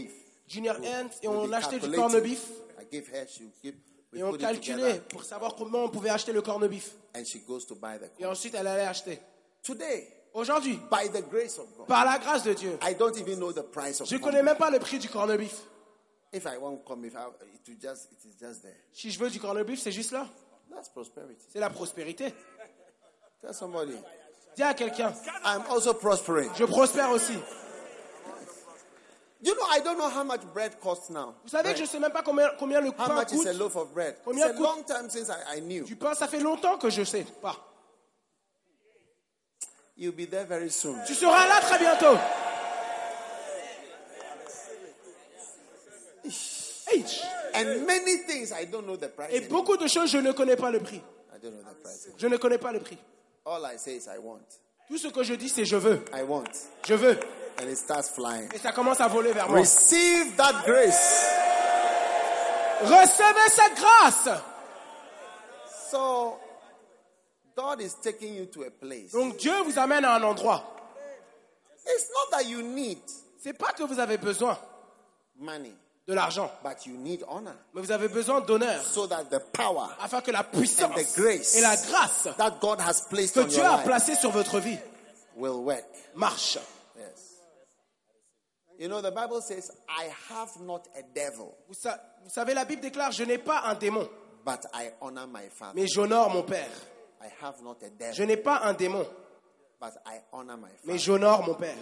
Junior We- Ant et on achetait du corned beef et on calculait pour savoir comment on pouvait acheter le corned beef. Et ensuite, elle allait acheter. Today, Aujourd'hui, by the grace of God, par la grâce de Dieu, I don't even know the price of. je ne connais même pas le prix du corned beef. If I want corned beef, I, it will just it is just there. Si je veux du corned beef, c'est juste là. That's prosperity. C'est la prospérité. Dis à quelqu'un, I'm also prospering. je prospère aussi. You know, I don't know how much bread costs now. Vous savez que je ne sais même pas combien, combien le How pain much is coûte. a loaf of bread? It's Combien a coûte- long time since I, I knew. Du pain, ça fait longtemps que je sais pas. You'll be there very soon. Tu seras là très bientôt. And many things I don't know the price. Et beaucoup de choses, je ne connais pas le prix. I don't know the price. Je ne connais pas le prix. All I say is I want. Tout ce que je dis, c'est je veux. I want. Je veux. And it starts flying. Et ça commence à voler vers moi. Receive that grace. Recevez cette grâce. So God is taking you to a place. Donc Dieu vous amène à un endroit. It's not that you need C'est pas que vous avez besoin money, de l'argent, but you need honor. mais vous avez besoin d'honneur So that the power afin que la and puissance the grace et la grâce that God has placed que on Dieu your a placée sur votre vie will work. marche. Yes. You know, the Bible says, I have not a devil, Vous, sa- vous savez, la Bible déclare, je n'ai pas un démon, but I honor my father. mais j'honore mon Père. I have not a Je devil, n'ai pas un démon, but I honor my mais father. j'honore mon Père.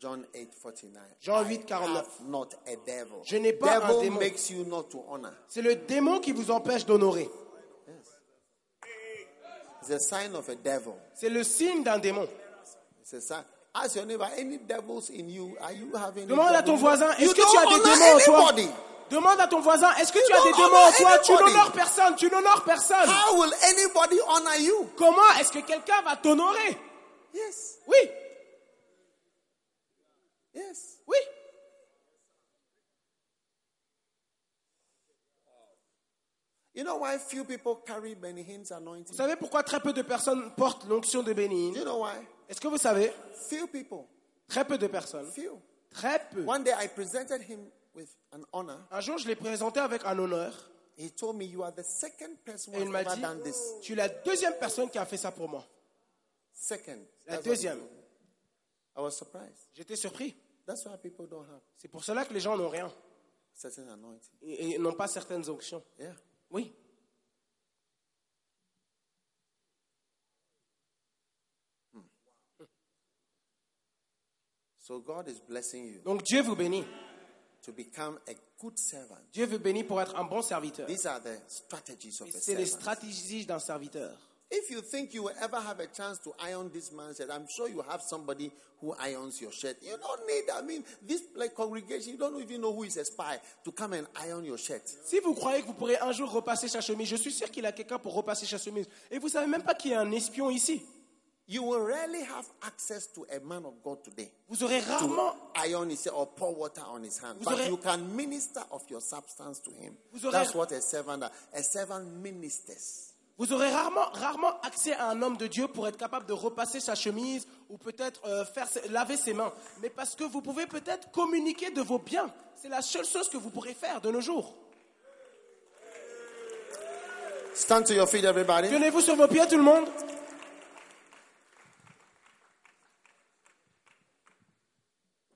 John 8, 49. Jean I 8, 49. have not a devil. Je n'ai pas un devil démon. makes you not to honor. C'est le démon qui vous empêche d'honorer. It's a sign of a devil. C'est le signe d'un démon. It's a sign. Ask your neighbor, any devils in you? Are you having? any Demande à ton voisin, est-ce que tu as des démons en toi? Demande à ton voisin, est-ce que tu as des démons en toi? Tu n'honores personne, tu n'honores personne. How will anybody honor you? Comment est-ce que quelqu'un va t'honorer? Yes, Oui, yes. oui. You know why few people carry Benny Hinn's Vous anointing? savez pourquoi très peu de personnes portent l'onction de Do you know why? Est-ce que vous savez? Few people. Très peu de personnes. Few. Très peu. One day I presented him with an honor. Un jour, je l'ai présenté avec un honneur He told me, You are the second person et who il has m'a ever dit done this. Tu es la deuxième personne qui a fait ça pour moi. Second. La deuxième. Told me. I was surprised. J'étais surpris. That's why people don't have C'est pour cela que les gens n'ont rien certain anointing. et, et n'ont pas certaines onctions. Yeah. Oui. So God is blessing you Donc Dieu vous bénit. to become a good servant. Dieu vous bénit pour être un bon serviteur. These are the strategies of a C'est les stratégies d'un serviteur. If you think you will ever have a chance to iron this man's shirt, I'm sure you have somebody who irons your shirt. You don't need, I mean, this like congregation, you don't even know who is a spy to come and iron your shirt. Si vous croyez que vous pourrez un jour repasser sa chemise, je suis sûr qu'il a quelqu'un pour repasser sa chemise. Et vous savez même pas qu'il y a un espion ici. You will rarely have access to a man of God today Vous aurez to rarement, iron his shirt or pour water on his hand. Vous But aurez- you can minister of your substance to him. Aurez- That's what a servant. A servant ministers. Vous aurez rarement, rarement accès à un homme de Dieu pour être capable de repasser sa chemise ou peut-être euh, faire laver ses mains. Mais parce que vous pouvez peut-être communiquer de vos biens. C'est la seule chose que vous pourrez faire de nos jours. Stand to your feet, everybody. Tenez-vous sur vos pieds, tout le monde.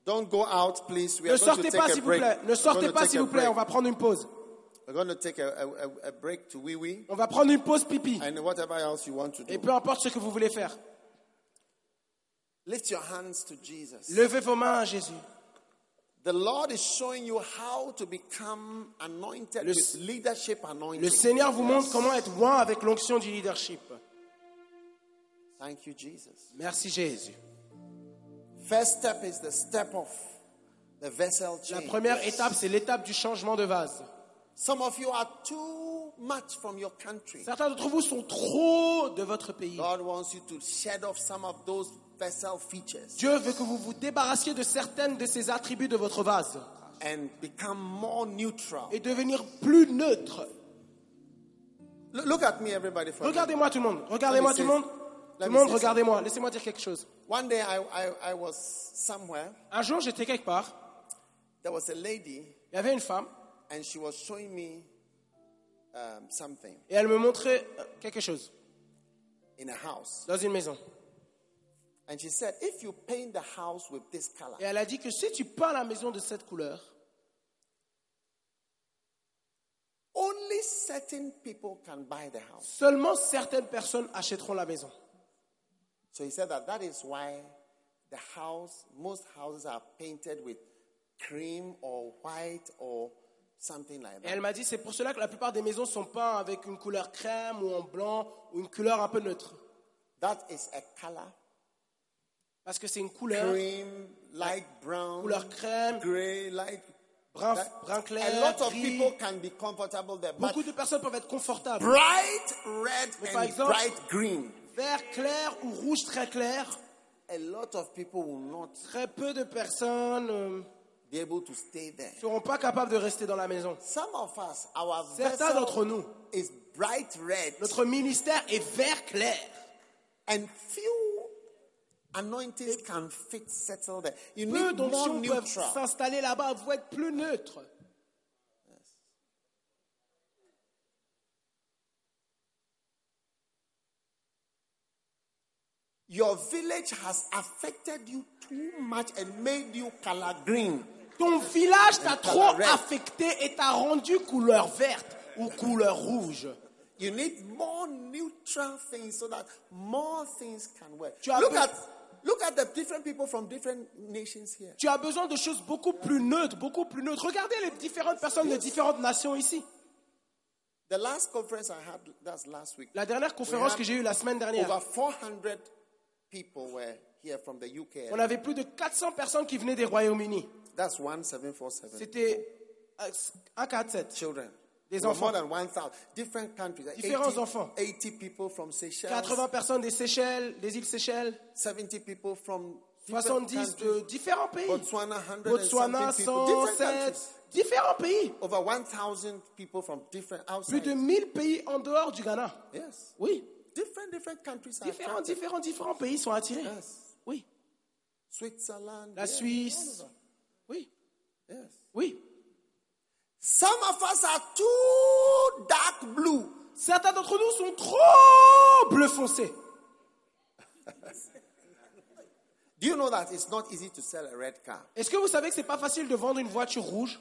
Don't go out, please. We Ne are going to sortez pas, s'il vous plaît. Ne sortez pas, s'il vous plaît. On va prendre une pause. We're going to take a, a, a, break to wee wee On va prendre une pause pipi. and whatever else you want to Et do. peu importe ce que vous voulez faire. Lift your hands to Jesus. Levez vos mains à Jésus. The Lord is showing you how to become anointed Le- with leadership anointing. Le Seigneur vous montre comment être loin avec l'onction du leadership. Thank you, Jesus. Merci Jésus. First step is the step of the vessel La change. première étape, c'est l'étape du changement de vase. Some of you are too much from your country. Certains d'entre vous sont trop de votre pays. God wants you to shed off some of those vessel features Dieu veut que vous vous débarrassiez de certaines de ces attributs de votre vase and become more neutral. et devenir plus neutre. Look at me, everybody. Regardez-moi tout le monde. Regardez-moi tout me le monde. Tout le monde, regardez-moi. Laissez-moi dire quelque chose. One day I, I, I was somewhere. Un jour, j'étais quelque part. There was a lady Il y avait une femme and she was showing me um, something et elle me montrait euh, quelque chose in a house. dans une maison. And she said, if you paint the house with this color, Et elle a dit que si tu peins la maison de cette couleur, only certain people can buy the house. seulement certaines personnes achèteront la maison. So he said that that is why the house, most houses are painted with cream or white or something like Et elle m'a dit c'est pour cela que la plupart des maisons sont peintes avec une couleur crème ou en blanc ou une couleur un peu neutre. That is a color, Parce que c'est une couleur, cream, light brown, couleur crème, gray, light. brun, that- brun a clair, lot of gris. people can be comfortable there, Beaucoup de personnes peuvent être confortables. bright red Mais and exemple- bright green, Vert clair ou rouge très clair, a lot of people will not très peu de personnes ne be able to stay there. seront pas capables de rester dans la maison. Some of us, our Certains d'entre nous, is bright red, notre ministère est vert clair. and few anointings can fit settle there. You Peu need more peuvent s'installer là-bas, vous être plus neutre. Your village has affected you too much and made you color green. Ton village t'a trop affecté et t'a rendu couleur verte ou couleur rouge. You need more neutral things so that more things can work. Tu as Look be- at look at the different people from different nations here. Tu as besoin de choses beaucoup plus neutres, beaucoup plus neutres. Regardez les différentes personnes de différentes nations ici. The The last conference I had, that's last week. La dernière conférence que j'ai eue la semaine dernière, Over 400 people were here from the UK. on avait plus de 400 personnes qui venaient des Royaumes-Unis. That's 1747. C'était euh, 147. Children. Des enfants. More than 1,000. Different countries. Différents 80, enfants. 80 people from Seychelles. 80 personnes des Seychelles, des îles Seychelles, 70 people from different 70 countries. de différents pays. Botswana, 100 Botswana, and something people. Different 107, countries. différents pays. Over 1,000 people from different Plus outside. de 1000 pays en dehors du Ghana. Yes. Oui. Different, different countries are Différents, attracted. différents, différents pays sont attirés. Yes. Oui. Switzerland. La Suisse. Oui. Yes. Oui. Some of us are too dark blue. Certains d'entre nous sont trop bleu foncé. Do you know that it's not easy to sell a red car? Est-ce que vous savez que c'est pas facile de vendre une voiture rouge?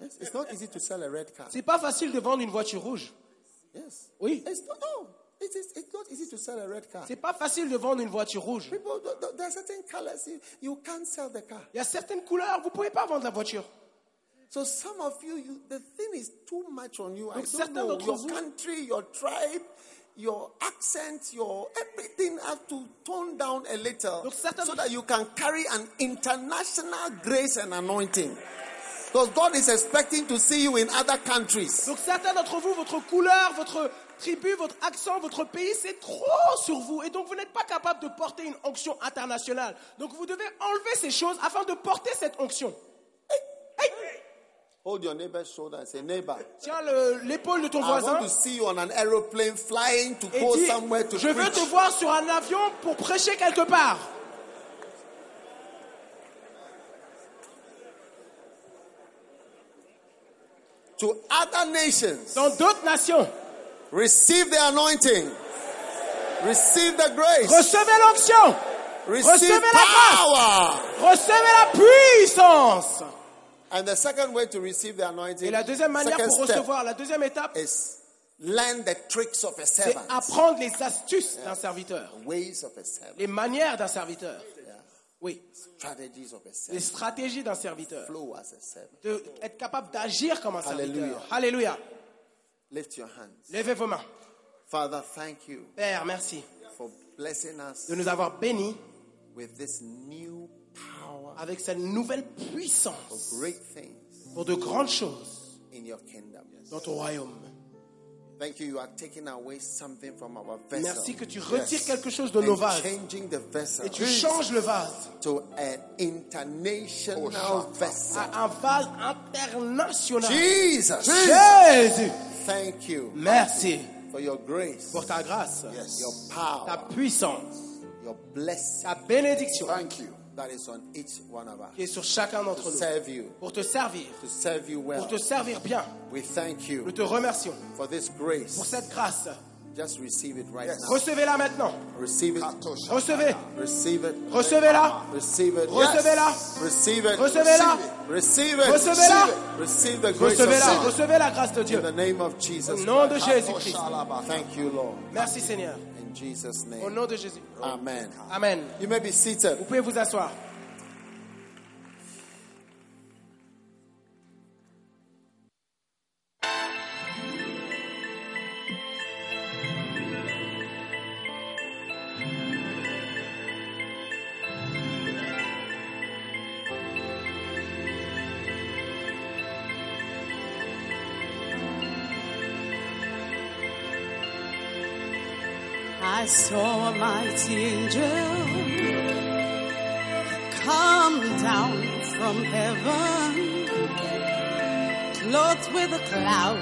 Yes. It's not easy to sell a red car. C'est pas facile de vendre une voiture rouge. Yes. Oui. It's not, no. It is, it's not easy to sell a red car. C'est pas facile de vendre une voiture rouge. People, th- th- there are certain colors you, you can't sell the car. Il y a certaines couleurs, vous pouvez pas vendre la voiture. So some of you, you the thing is too much on you. I don't know your vous- country, your tribe, your accent, your everything has to tone down a little Donc certains so that you can carry an international grace and anointing. Because God is expecting to see you in other countries. Donc certains d'entre vous, votre couleur, votre tribu, votre accent, votre pays, c'est trop sur vous. Et donc vous n'êtes pas capable de porter une onction internationale. Donc vous devez enlever ces choses afin de porter cette onction. Hey Hold your neighbor's shoulder and say, neighbor, Tiens le- l'épaule de ton I voisin want to see you on an aeroplane flying to et go dis, somewhere to je veux te voir sur un avion pour prêcher quelque part. To other nations. Dans d'autres nations. Receive the anointing. Receive the grace. Recevez l'onction. Receive recevez la power. Recevez la puissance. And the second way to receive the anointing, Et la deuxième manière pour recevoir, la deuxième étape, is learn the tricks of a c'est apprendre les astuces d'un serviteur. Ways of a servant. Les manières d'un serviteur. Yeah. Oui. Strategies of a Les stratégies d'un serviteur. Flow as a servant. De être capable d'agir comme un Alléluia. serviteur. Alléluia. Lift your hands. Levez vos mains. Father, thank you Père, merci for blessing us de nous avoir bénis with this new power avec cette nouvelle for puissance great things pour de grandes choses in your kingdom. dans ton royaume. Thank you. You are taking away something from our vessel. Merci que tu retires quelque chose de nos and vases changing the vessel et tu changes le vase to an international vessel. à un vase international. Jesus, Jésus, thank you. Merci. For your grace, pour ta grâce, your ta power, puissance, your blessing. Ta bénédiction. Thank you. that is on each one of qui est us sur chacun d'entre to nous. serve you, pour te servir, to serve you well. pour te servir bien. We thank Nous you te remercions. for this pour grace. cette grâce. Just receive it right now. Recevez-la maintenant. Receive it. Recevez. Receive it. Recevez-la. Receive it. Recevez-la. Receive it. Recevez-la. Receive it. Recevez-la. Receive the grace of Recevez-la. God. Recevez la grâce de In Dieu. the name of Jesus. Au nom de Jésus-Christ. Thank you, Lord. Merci Seigneur. In Jesus' Au name. nom de Jésus. Amen. Amen. You may be seated. Vous pouvez vous asseoir. I saw a mighty angel come down from heaven, clothed with a cloud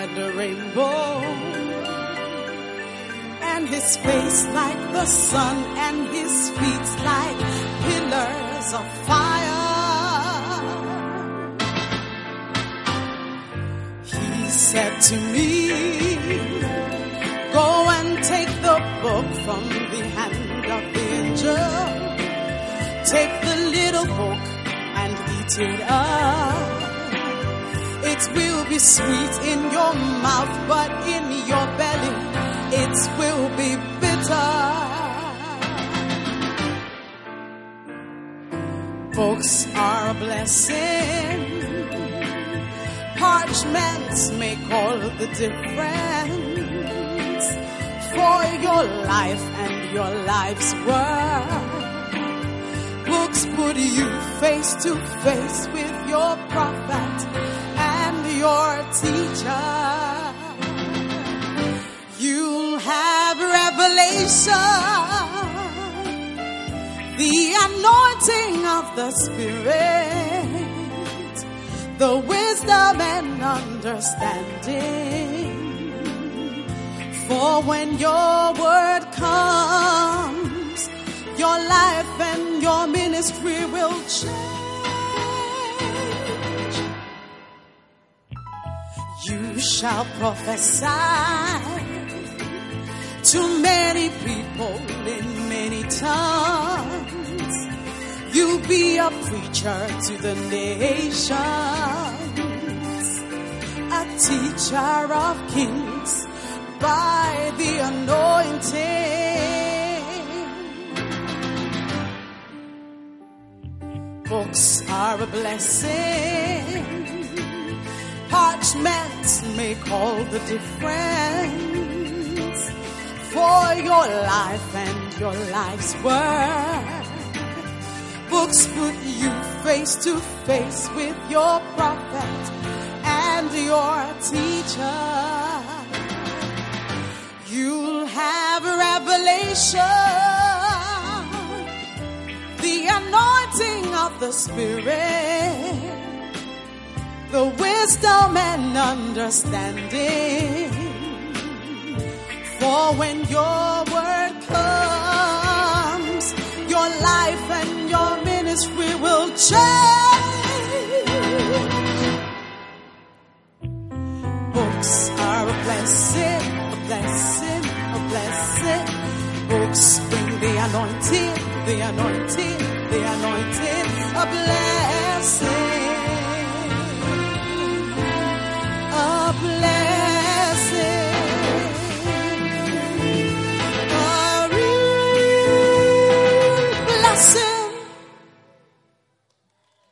and a rainbow, and his face like the sun, and his feet like pillars of fire. He said to me, and eat it up. It will be sweet in your mouth, but in your belly it will be bitter. Books are a blessing. Parchments make all the difference for your life and your life's work. Put you face to face with your prophet and your teacher. You'll have revelation the anointing of the Spirit, the wisdom and understanding. For when your word comes, your life and your ministry will change. You shall prophesy to many people in many tongues. You'll be a preacher to the nations, a teacher of kings by the anointing. Books are a blessing. Parchments make all the difference for your life and your life's work. Books put you face to face with your prophet and your teacher. You'll have revelation, of the Spirit, the wisdom and understanding. For when your word comes, your life and your ministry will change. Books are a blessing, a blessing, a blessing. Books bring the anointing, the anointing the anointing, a blessing, a blessing.